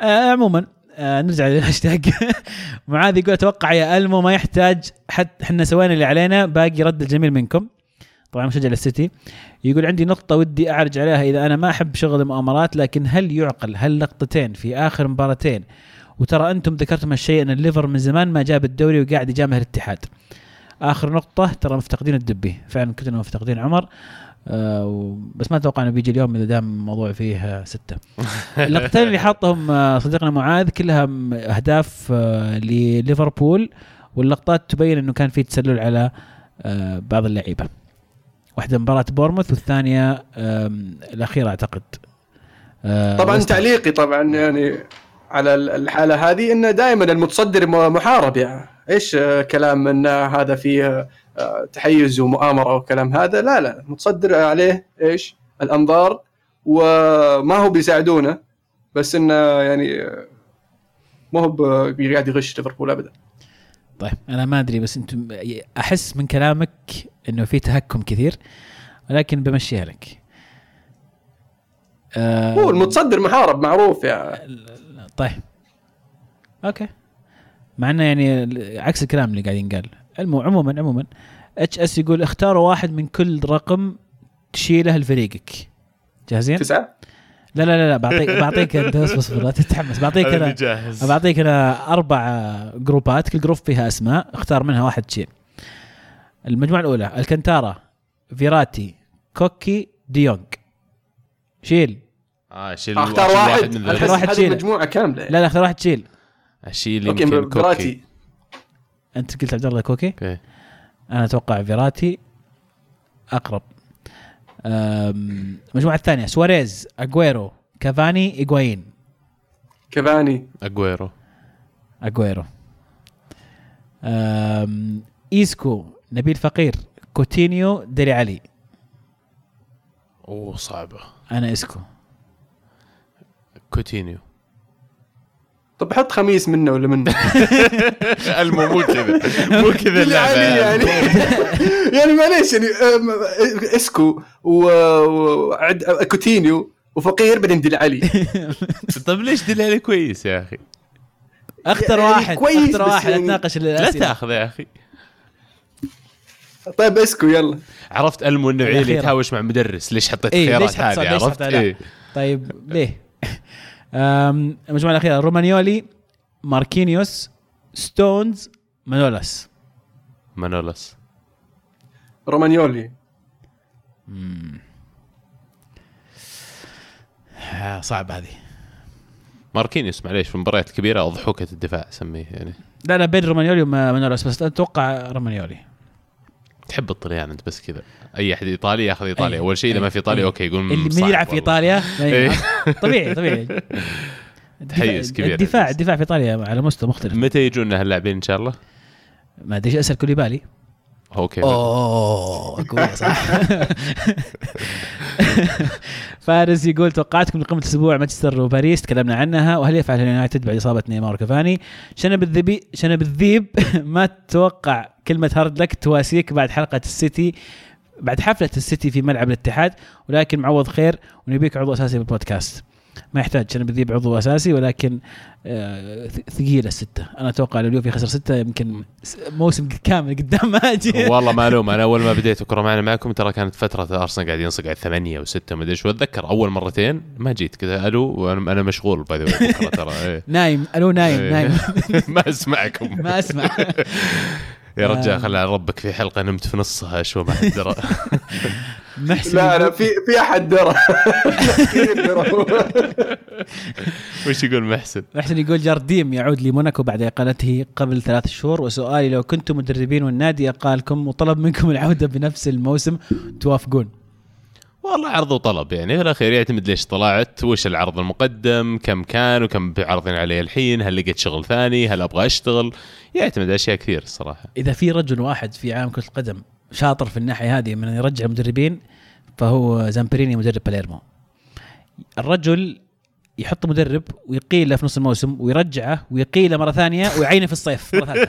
آه عموما آه نرجع للهاشتاج. [LAUGHS] معاذ يقول أتوقع يا ألمو ما يحتاج حتى إحنا سوينا اللي علينا باقي رد الجميل منكم. طبعا مشجع للسيتي. يقول عندي نقطة ودي أعرج عليها إذا أنا ما أحب شغل المؤامرات لكن هل يعقل؟ هل لقطتين في آخر مباراتين؟ وترى أنتم ذكرتم هالشيء أن الليفر من زمان ما جاب الدوري وقاعد يجامل الاتحاد. آخر نقطة ترى مفتقدين الدبي فعلا كنا مفتقدين عمر آه بس ما أتوقع إنه بيجي اليوم إذا دام الموضوع فيه ستة. [LAUGHS] اللقطتين اللي حاطهم آه، صديقنا معاذ كلها أهداف آه، لليفربول واللقطات تبين إنه كان في تسلل على آه، بعض اللعيبة. واحدة مباراة بورموث والثانية الأخيرة أعتقد. طبعا. تعليقي طبعا يعني على الحالة هذه إنه دائما المتصدر محارب يعني إيش آه، كلام ان هذا فيه آه، تحيز ومؤامرة وكلام هذا؟ لا لا المتصدر عليه إيش الأنظار. وما هو بيساعدونه بس انه يعني آه، ما هو قاعد يغش ليفربول ابدا. طيب أنا ما أدري بس أنتم أحس من كلامك إنه في تهكم كثير ولكن بمشيها لك. آه، هو المتصدر محارب معروف يعني. طيب. okay. مع إنه يعني عكس الكلام اللي قاعد ينقال عموما عموما HS يقول اختاروا واحد من كل رقم تشيله لفريقك. جاهزين؟ تسعة؟ لا لا لا, لا بعطيك [LAUGHS] بعطيك انت اصبر لا تتحمس. بعطيك أنا بعطيك أنا أربع جروبات كل group فيها أسماء اختار منها واحد تشيل المجموعة الأولى الكنتارا فيراتي كوكي ديونج شيل. آه شيل اختار شيل واحد. من أحس ذول. واحد هذه شيله. مجموعه كاملة. لا لا اختار واحد تشيل أشيل okay يمكن كوكي. فيراتي. أنت قلت عبد الله كوكي؟ okay. أنا أتوقع فيراتي أقرب. المجموعه الثانية سواريز اجويرو كافاني ايجواين كافاني. اجويرو اجويرو إيسكو نبيل فقير كوتينيو ديلي علي. أوه صعبة. أنا إيسكو كوتينيو. طب حط خاميس منه ولا منه [LAUGHS] ألمو مو كذا. مو كذا اللعبة يعني. يعني. [LAUGHS] يعني معليش يعني إسكو و- وعد كوتينيو وفقير بعدين ديلي علي. [LAUGHS] طيب ليش ديلي علي كويس يا أخي؟ اختر يعني واحد كويس اختر واحد يعني- أتناقش لا تاخذ يا أخي. طيب إسكو يلا. عرفت ألمو اللي الأخيرة. يتهاوش مع مدرس ليش حطيت إيه، خيارات هذه؟ عرفت. إيه. طيب ليه؟ المجموعه الاخيره رومانيولي ماركينيوس ستونز مانولاس. مانولاس. رومانيولي. آه، صعب هذه. ماركينيوس معليش في المباريات الكبيره اضحوكه الدفاع أسميه يعني. لا لا بين رومانيولي ومانولاس بس أتوقع رومانيولي. تحب الطليان أنت بس كذا. أي أحد إيطالي ياخذ إيطاليا أي. أول شيء إذا. ما في إيطاليا أي. okay يقول اللي من يلعب في. إيطاليا [LAUGHS] إيه. طبيعي طبيعي [LAUGHS] تحيز كبير الدفاع. الدفاع في إيطاليا على مستوى مختلف متى يجونا هاللاعبين إن شاء الله؟ ما أدري إيش أسأل كوليبالي okay أوه قوية صح [LAUGHS] فارس يقول توقعاتكم لقمة الأسبوع مانشستر وباريس تكلمنا عنها وهل يفعل اليونايتد بعد إصابة نيمار وكافاني شنب الذبي شنب الذيب ما تتوقع كلمة hard luck تواسيك بعد حلقة السيتي بعد حفلة السيتي في ملعب الاتحاد ولكن معوض خير ونبيك عضو أساسي بالبودكاست. ما يحتاج شنب الذيب عضو أساسي ولكن آه، ثقيلة الستة. أنا أتوقع لو اليوفي خسر ستة يمكن موسم كامل قدام ما أجي. [LAUGHS] والله ما الوم أنا أول ما بديت الكرة معنا معكم ترى كانت فترة أرسنال قاعد ينطق على ثمانيه وستة ما أدري شو. أتذكر أول مرتين ما جيت كذا ألو وأنا أنا مشغول bye ذا ترى. [LAUGHS] إيه. نايم ألو نايم إيه. نايم. [LAUGHS] ما أسمعكم. ما أسمع. يا رجال آه. خلى ربك في حلقة نمت في نصها شو ما حد درى [LAUGHS] محسن لا لا في في أحد درى. [LAUGHS] وش يقول محسن؟ محسن يقول جارديم يعود لموناكو بعد إقالته قبل ثلاث شهور وسؤالي لو كنتم مدربين والنادي إقالكم وطلب منكم العودة بنفس الموسم توافقون والله عرض وطلب يعني في الأخير يعتمد ليش طلعت وش العرض المقدم كم كان وكم بعرضين علي الحين هل لقيت شغل ثاني هل أبغى أشتغل؟ يعتمد أشياء كثير الصراحة. إذا في رجل واحد في عالم كرة القدم شاطر في الناحية هذه من يرجع مدربين فهو زامبريني مدرب باليرمو. الرجل يحط مدرب ويقيله في نص الموسم ويرجعه ويقيله مرة ثانية ويعينه في الصيف. مرة [LAUGHS]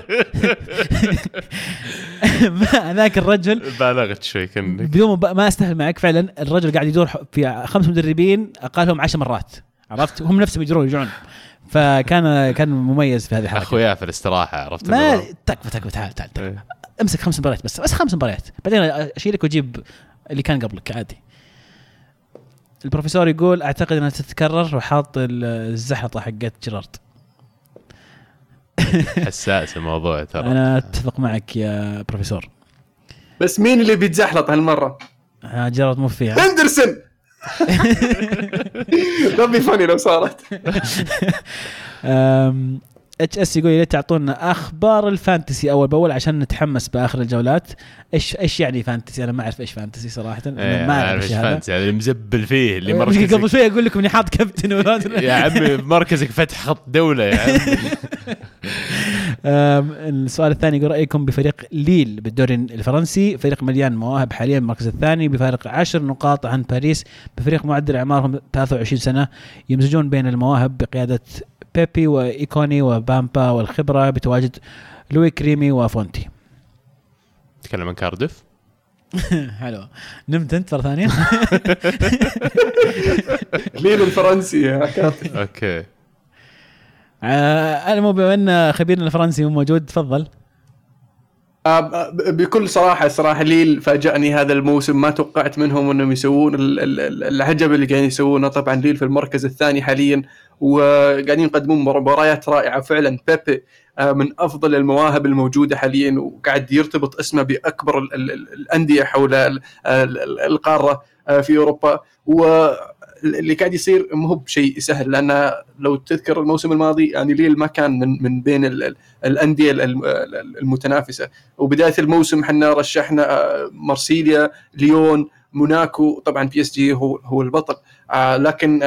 ما- ذاك الرجل بالغت شوي كان بدون ما استهل معك. فعلا الرجل قاعد يدور في خمس مدربين أقالهم عشر مرات. عرفت؟ هم نفسهم يجرون يرجعون. فكان كان مميز في هذه الحركة. أخويا في الاستراحة عرفت ما؟ تكفى تكفى تعال تعال, تعال. إيه. امسك خمس مباريات بس بس خمس مباريات. بعدين أشيلك وأجيب اللي كان قبلك عادي. البروفيسور يقول أعتقد إنها تتكرر وحاط ال- الزحلطه حقت جيرارد. [LAUGHS] حساس الموضوع ترى. أنا أتفق معك يا بروفيسور. بس مين اللي بيتزحلط هالمرة؟ آه، جيرارد مو فيها. هندرسون! [LAUGHS] ربي فاني لو صارت. HS يقول ريت تعطونا أخبار ال fantasy أول بأول عشان نتحمس بآخر الجولات. إيش إيش يعني fantasy؟ أنا ما أعرف إيش fantasy صراحة. إيه، أنا ما أعرف إيش fantasy هذا اللي مزبل فيه اللي قبل مركزك. شوي أقول لكم إني حاط كابتن يا عمي مركزك فتح خط دولة يا عمي. [LAUGHS] السؤال الثاني يقول رأيكم بفريق ليل بالدوري الفرنسي؟ فريق مليان مواهب حاليا المركز الثاني بفارق 10 نقاط عن باريس. بفريق معدل أعمارهم 23 سنة يمزجون بين المواهب بقيادة بيبي وإيكوني وبامبا والخبرة بتواجد لويك ريمي وفونتي تكلم عن كاردف [LAUGHS] حلو. نمت أنت مرة ثانية؟ [LAUGHS] ليل الفرنسي okay. آه، مو بما إن خبيرنا الفرنسي مو موجود تفضل. بكل صراحة صراحة ليل فاجأني هذا الموسم ما توقعت منهم إنهم يسوون ال- ال- ال- العجب اللي قاعدين يسوونه. طبعا ليل في المركز الثاني حاليا وقاعدين يقدمون مباريات رائعة فعلا. بيبي آه، من أفضل المواهب الموجودة حاليا وقاعد يرتبط اسمه بأكبر ال- ال- ال- الأندية حول ال- ال- ال- القارة آه، في أوروبا. واللي قاعد يصير مو بشيء سهل لأن لو تذكر الموسم الماضي يعني ليل ما كان من من بين ال- ال- الأندية ال- ال- المتنافسة. وبداية الموسم إحنا رشحنا آه، مارسيليا ليون موناكو. طبعا PSG هو هو البطل. آه، لكن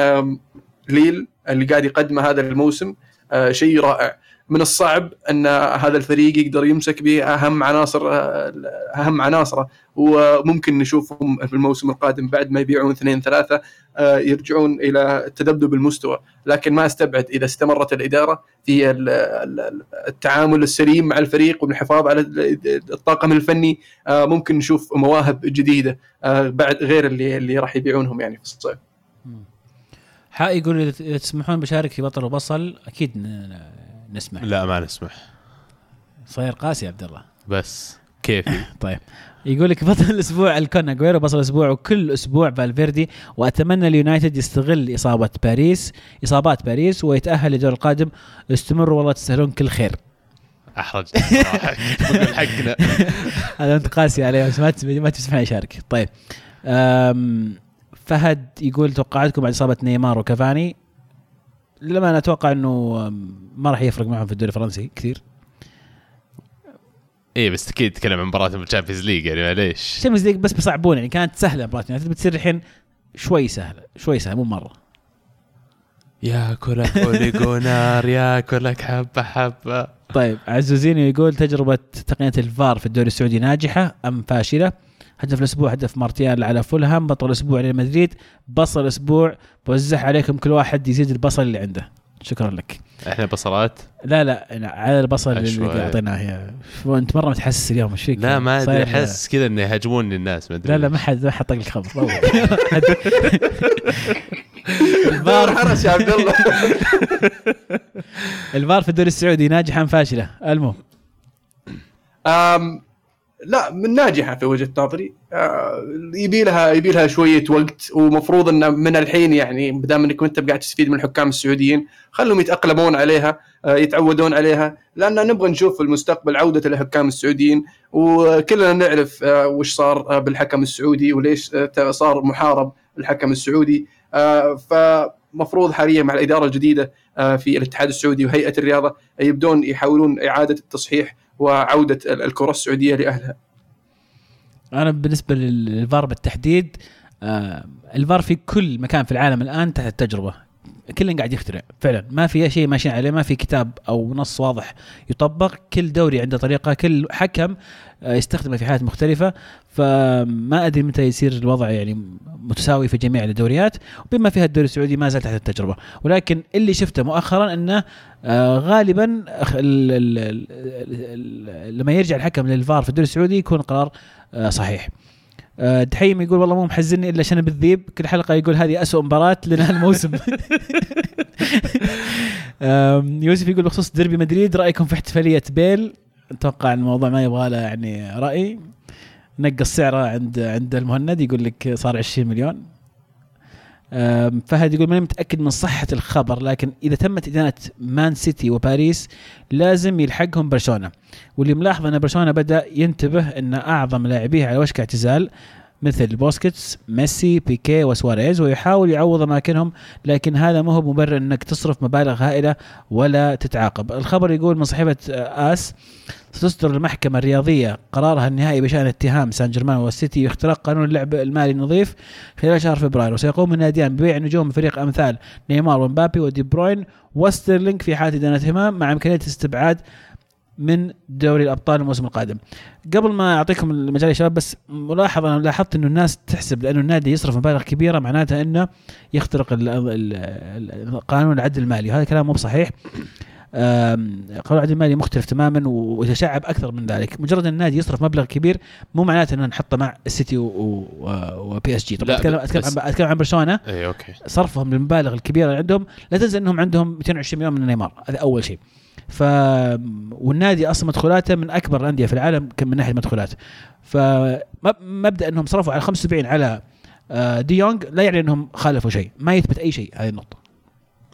ليل اللي قاعد يقدمه هذا الموسم آه، شيء رائع. من الصعب إن هذا الفريق يقدر يمسك باهم عناصر آه، أهم عناصره. وممكن نشوفهم في الموسم القادم بعد ما يبيعون اثنين ثلاثة. يرجعون إلى تذبذب المستوى. لكن ما أستبعد إذا استمرت الإدارة في ال- ال- التعامل السليم مع الفريق والحفاظ على الطاقم الفني آه، ممكن نشوف مواهب جديدة آه، بعد غير اللي اللي راح يبيعونهم يعني في الصيف. حق يقول إذا تسمحون بشارك في بطل وبصل أكيد ن- نسمح لا ما نسمح. صاير قاسي يا عبد الله. بس. كيفي. [LAUGHS] طيب. يقول لك بطل الأسبوع الكون اجويرو بطل الأسبوع وكل أسبوع فالفيردي وأتمنى اليونايتد يستغل إصابة باريس إصابات باريس ويتأهل للدور القادم. استمروا والله تستاهلون كل خير. [LAUGHS] بقول حقنا. [LAUGHS] هذا أنت قاسي عليه بس ما تس- ما تسمح يشارك طيب. أم، فهد يقول توقعاتكم بعد إصابة نيمار وكافاني. لما أنا أتوقع إنه ما راح يفرق معهم في الدوري الفرنسي كثير. إيه بس أكيد تتكلم عن مباراة بال Champions League يعني معليش. Champions League بس بيصعبون يعني كانت سهلة مباراة يونايتد بتصير الحين شوي سهلة شوي سهلة مو مرة. ياكلك أولي جونار ياكلك حبة حبة. طيب عزوزيني يقول تجربة تقنية الفار في الدوري السعودي ناجحة أم فاشلة؟ هدف الأسبوع هدف مارتيال على فولهام بطل الأسبوع ريال مدريد بصل الأسبوع بوزع عليكم كل واحد يزيد البصل اللي عنده. شكرا لك إحنا بصلات لا لا أنا على البصل اللي. اعطيناه اياه انت مرة متحسس اليوم إيش فيك؟ لا ما أدري أحس كذا انه يهاجموني الناس ما أدري لا لا. ما حد ما حد طق لك خبر الفار حرس يا عبد الله [LAUGHS] الفار في الدوري السعودي ناجحه ام فاشلة؟ المهم لا من ناجحة في وجهة نظري. آه، يبي لها يبي لها شوية وقت ومفروض ان من الحين يعني ما دام إنك انت قاعد تستفيد من الحكام السعوديين خلهم يتأقلمون عليها آه، يتعودون عليها لأن نبغى نشوف في المستقبل عودة الحكام السعوديين وكلنا نعرف آه، وش صار بالحكم السعودي وليش صار محارب الحكم السعودي. فمفروض حاليا مع الإدارة الجديدة في الاتحاد السعودي وهيئة الرياضة يبدون يحاولون إعادة التصحيح وعودة ال- الكرة السعودية لأهلها. أنا بالنسبة للفار بالتحديد آه الفار في كل مكان في العالم الآن تحت التجربة كل قاعد يخترع فعلا. ما في شيء ماشيين عليه ما في كتاب أو نص واضح يطبق. كل دوري عنده طريقة كل حكم آه، يستخدمه في حالات مختلفة. فما أدري متى يصير الوضع يعني متساوي في جميع الدوريات. بما فيها الدوري السعودي ما زال تحت التجربة. ولكن اللي شفته مؤخرا أنه آه، غالبا لما يرجع الحكم للفار في الدوري السعودي يكون قرار آه، صحيح. دحيم يقول والله مو محزني إلا شنب الذيب. كل حلقة يقول هذه أسوأ مباراة لنا الموسم [LAUGHS] يوسف يقول بخصوص ديربي مدريد رأيكم في احتفالية بيل؟ أتوقع الموضوع ما يبغى له يعني رأي. نقص سعره عند عند المهند يقول لك صار 20 مليون. فهد يقول ماني متأكد من صحة الخبر لكن إذا تمت إدانة مان سيتي وباريس لازم يلحقهم برشلونة. واللي ملاحظ أن برشلونة بدأ ينتبه أن أعظم لاعبيه على وشك اعتزال مثل بوسكيتس ميسي بيكي وسواريز ويحاول يعوض أماكنهم لكن هذا ما هو مبرر إنك تصرف مبالغ هائلة ولا تتعاقب. الخبر يقول من صحيفة آس ستصدر المحكمة الرياضية قرارها النهائي بشأن اتهام سان جيرمان والسيتي باختراق قانون اللعب المالي النظيف خلال شهر فبراير وسيقوم الناديان ببيع نجوم فريق أمثال نيمار ومبابي ودي بروين وستيرلينج في حالة إدانتهما مع إمكانية الاستبعاد من دوري الأبطال الموسم القادم. قبل ما أعطيكم المجال يا شباب بس ملاحظة أنا لاحظت إنه الناس تحسب لأنه النادي يصرف مبالغ كبيرة معناتها إنه يخترق قانون العدل المالي. وهذا كلام مو بصحيح. قانون العدل المالي مختلف تماما ويتشعب أكثر من ذلك، مجرد إن النادي يصرف مبلغ كبير مو معناته إنه نحطه مع السيتي و PSG، طبعا اتكلم أتكلم عن أتكلم عن برشلونة. اي okay. صرفهم للمبالغ الكبيرة اللي عندهم لا تنسى إنهم عندهم 220 مليون من نيمار. هذا أول شيء. ف والنادي أصلا مدخولاته من أكبر الأندية في العالم من ناحية مدخولات فمبدا إنهم صرفوا على 75 على آه، دي يونغ لا يعني إنهم خالفوا شيء ما يثبت أي شيء هذه النقطة.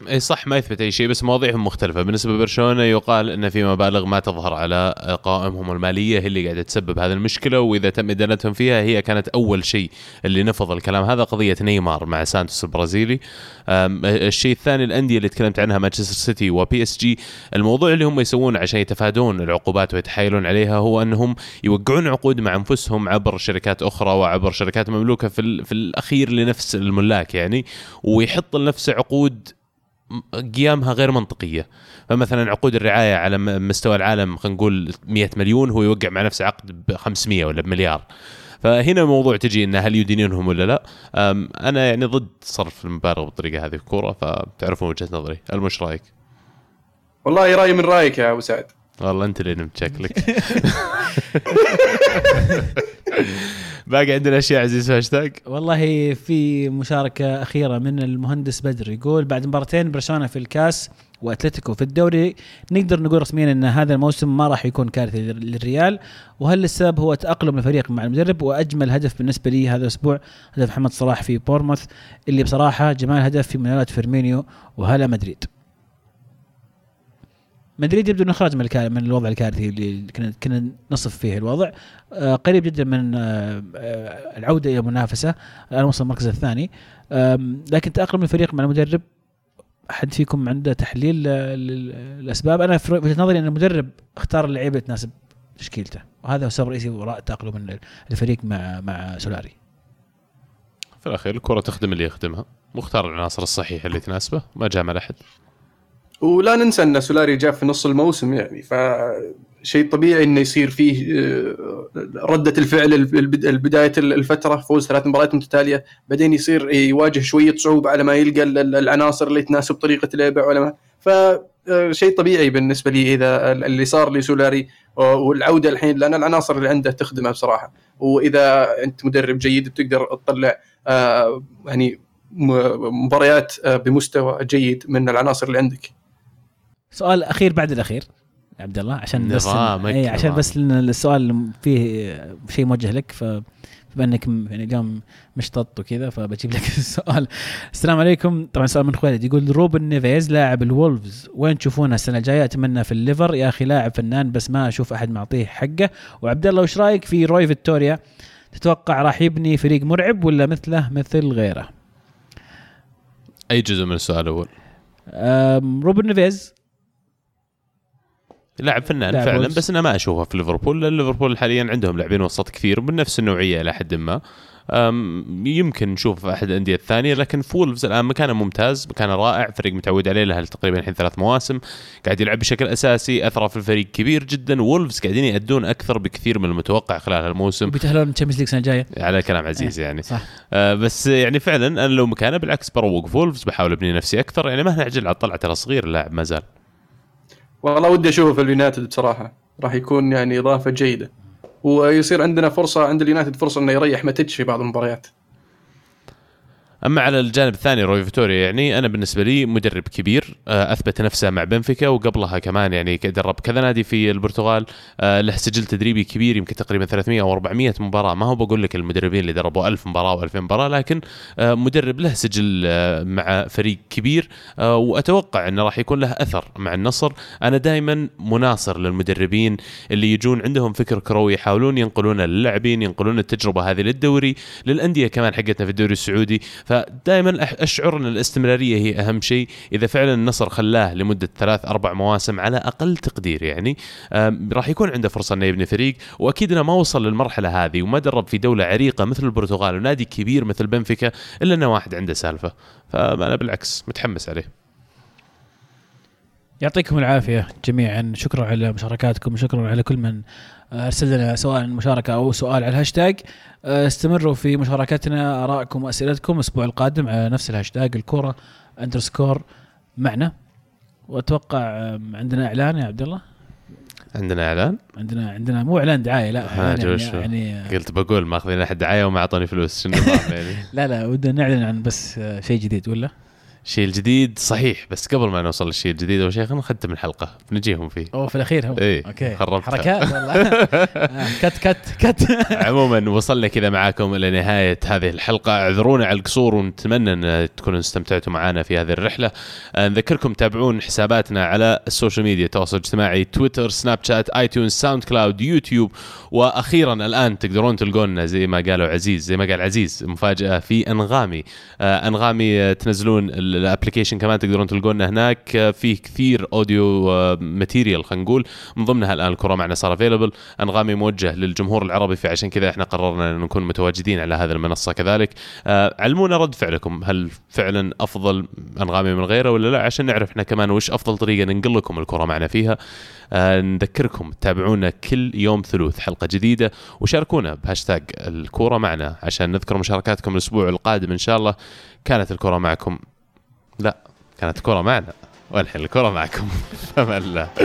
اي صح ما يثبت أي شيء بس مواضيعهم مختلفة. بالنسبة لبرشلونة يقال إن في مبالغ ما تظهر على قوائمهم المالية هي اللي قاعدة تسبب هذه المشكلة وإذا تم إدانتهم فيها هي كانت أول شيء اللي نفض الكلام. هذا قضية نيمار مع سانتوس البرازيلي. الشيء الثاني الأندية اللي تكلمت عنها مانشستر سيتي و PSG الموضوع اللي هم يسوونه عشان يتفادون العقوبات ويتحايلون عليها هو أنهم يوقعون عقود مع أنفسهم عبر شركات أخرى وعبر شركات مملوكة في, في الأخير لنفس الملاك يعني ويحط لنفسه عقود قيامها غير منطقية فمثلا عقود الرعاية على مستوى العالم خلينا نقول 100 مليون هو يوقع مع نفسه عقد ب 500 ولا بمليار فهنا الموضوع تجي انه هل يدينونهم ولا لا؟ أنا يعني ضد صرف المبالغ بالطريقة هذه في الكورة فتعرفون وجهة نظري، المش رأيك؟ والله رايي من رأيك يا أبو سعد والله أنت اللي نمت شكلك. [LAUGHS] باقي عندنا أشياء عزيز هاشتاج؟ والله في مشاركة أخيرة من المهندس بدر يقول بعد مباراتين برشلونة في الكاس وأتلتيكو في الدوري نقدر نقول رسميا إن هذا الموسم ما راح يكون كارثي للريال وهل السبب هو تأقلم الفريق مع المدرب؟ وأجمل هدف بالنسبة لي هذا الأسبوع هدف محمد صلاح في بورنموث اللي بصراحة جمال هدف في مناوله فيرمينيو وهلا مدريد. مدريد يبدو إنه خرج من من الوضع الكارثي اللي كنا كنا نصف فيه الوضع. آه قريب جدا من آه, آه، العودة إلى المنافسة الان وصل المركز الثاني. لكن تأقلم الفريق مع المدرب أحد فيكم عنده تحليل للأسباب؟ أنا في وجهة نظري إن المدرب اختار اللعيبة اللي تناسب تشكيلته وهذا هو السبب الرئيسي وراء تاقلم الفريق مع مع سولاري. في الأخير الكرة تخدم اللي يخدمها مختار العناصر الصحيحة اللي تناسبه ما جامل أحد. ولا ننسى أن سولاري جاء في نص الموسم يعني فشيء طبيعي إنه يصير فيه آه، ردة الفعل البداية الفترة فوز ثلاث مباريات متتالية بعدين يصير يواجه شوية صعوبة على ما يلقى العناصر اللي تناسب طريقة لعبه ولا ما. فشيء طبيعي بالنسبة لي إذا اللي صار لسولاري والعودة الحين لأن العناصر اللي عنده تخدمه بصراحة. وإذا أنت مدرب جيد بتقدر تطلع آه، يعني مباريات آه، بمستوى جيد من العناصر اللي عندك. سؤال أخير بعد الأخير عبد الله عشان بس اي عشان بس السؤال فيه شيء موجه لك ف بما انك يعني اليوم مشطط وكذا فبجيب لك [LAUGHS] السؤال. السلام عليكم. طبعا سؤال من خوالد يقول روبن نيفيز لاعب الولفز وين تشوفونه السنة الجاية؟ أتمنى في الليفر. يا أخي لاعب فنان بس ما أشوف أحد معطيه حقه. وعبد الله وش رأيك في روي فيتوريا؟ تتوقع راح يبني فريق مرعب ولا مثله مثل غيره؟ أي جزء من السؤال الأول؟ روبن نيفيز. لاعب فنان لاعب فعلا بس أنا ما أشوفه في ليفربول لأن ليفربول حاليا عندهم لاعبين وسط كثير من نفس النوعية إلى حد ما. يمكن نشوف أحد الأندية الثانية لكن وولفز الآن مكانه ممتاز مكانه رائع فريق متعود عليه له تقريبا الحين ثلاث مواسم قاعد يلعب بشكل أساسي اثره في الفريق كبير جدا. وولفز قاعدين يأدون أكثر بكثير من المتوقع خلال هالموسم بيتاهلون ال Champions League السنة الجاية. على كلام عزيز إيه، يعني. صح. آه بس يعني فعلا أنا لو مكانه بالعكس بروق وولفز بحاول أبني نفسي أكثر. يعني مهما اعجل على الطلعه ترى صغير اللاعب ما زال. والله ودي أشوفه في اليونايتد بصراحة. راح يكون يعني إضافة جيدة. ويصير عندنا فرصة عند اليونايتد فرصة إنه يريح ماتيتش في بعض المباريات. أما على الجانب الثاني روي فيتوريا يعني أنا بالنسبة لي مدرب كبير آه، أثبت نفسه مع بنفيكا وقبلها كمان يعني درب كذا نادي في البرتغال آه، له سجل تدريبي كبير يمكن تقريبا 300 أو 400 مباراة. ما هو بقول لك المدربين اللي دربوا 1000 مباراة و2000 مباراة لكن آه، مدرب له سجل مع فريق كبير وأتوقع إنه راح يكون له أثر مع النصر. أنا دائما مناصر للمدربين اللي يجون عندهم فكر كروي يحاولون ينقلونه للاعبين ينقلون التجربة هذه للدوري للأندية كمان حقتنا في الدوري السعودي. فدائما أشعر أن الاستمرارية هي أهم شيء. إذا فعلا النصر خلاه لمدة ثلاث أربع مواسم على أقل تقدير يعني راح يكون عنده فرصة إنه يبني فريق. وأكيد إنه ما وصل للمرحلة هذه وما درب في دولة عريقة مثل البرتغال ونادي كبير مثل بنفيكا إلا إنه واحد عنده سالفة. فأنا بالعكس متحمس عليه. يعطيكم العافية جميعا. شكرا على مشاركاتكم وشكرا على كل من أرسل لنا سواء مشاركة أو سؤال على الهاشتاج. آه، استمروا في مشاركتنا آرائكم وأسئلتكم. الأسبوع القادم على نفس الهاشتاج الكورة underscore معنا. وأتوقع عندنا إعلان يا عبد الله؟ عندنا إعلان؟ عندنا عندنا مو إعلان دعاية لا. يعني, يعني قلت بقول ماخذين أحد دعاية وما أعطوني فلوس شنو يعني [LAUGHS] لا لا ودنا نعلن عن بس آه، شيء جديد ولا؟ الشيء الجديد صحيح بس قبل ما نوصل للشيء الجديد أول شيء خلينا نختم الحلقة نجيهم فيه. أوه في الأخير هو إيه okay. خربتها حركات والله. [LAUGHS] آه، cut cut cut عموما وصلنا كذا معاكم إلى نهاية هذه الحلقة. اعذرونا على القصور ونتمنى أن تكونوا استمتعتوا معنا في هذه الرحلة. آه، نذكركم تابعون حساباتنا على ال social media التواصل الاجتماعي تويتر سناب شات اي تيونز ساوند كلاود يوتيوب وأخيرا الآن تقدرون تلقونا زي ما قالوا عزيز زي ما قال عزيز مفاجأة في أنغامي. آه، أنغامي تنزلون ال application كمان تقدرون تلقونا هناك. فيه كثير audio material خلينا نقول. من ضمنها الآن الكرة معنا صار available أنغامي موجه للجمهور العربي فعشان كذا إحنا قررنا إن نكون متواجدين على هذه المنصة كذلك. آه، علمونا رد فعلكم. هل فعلا أفضل أنغامي من غيره ولا لا؟ عشان نعرف إحنا كمان وش أفضل طريقة ننقل لكم الكرة معنا فيها. آه، نذكركم تابعونا كل يوم ثلوث حلقة جديدة وشاركونا بهاشتاج الكوره معنا. عشان نذكر مشاركاتكم الأسبوع القادم إن شاء الله كانت الكرة معكم. كانت الكره معنا. والحين الكرة معكم. [LAUGHS] الله [LAUGHS]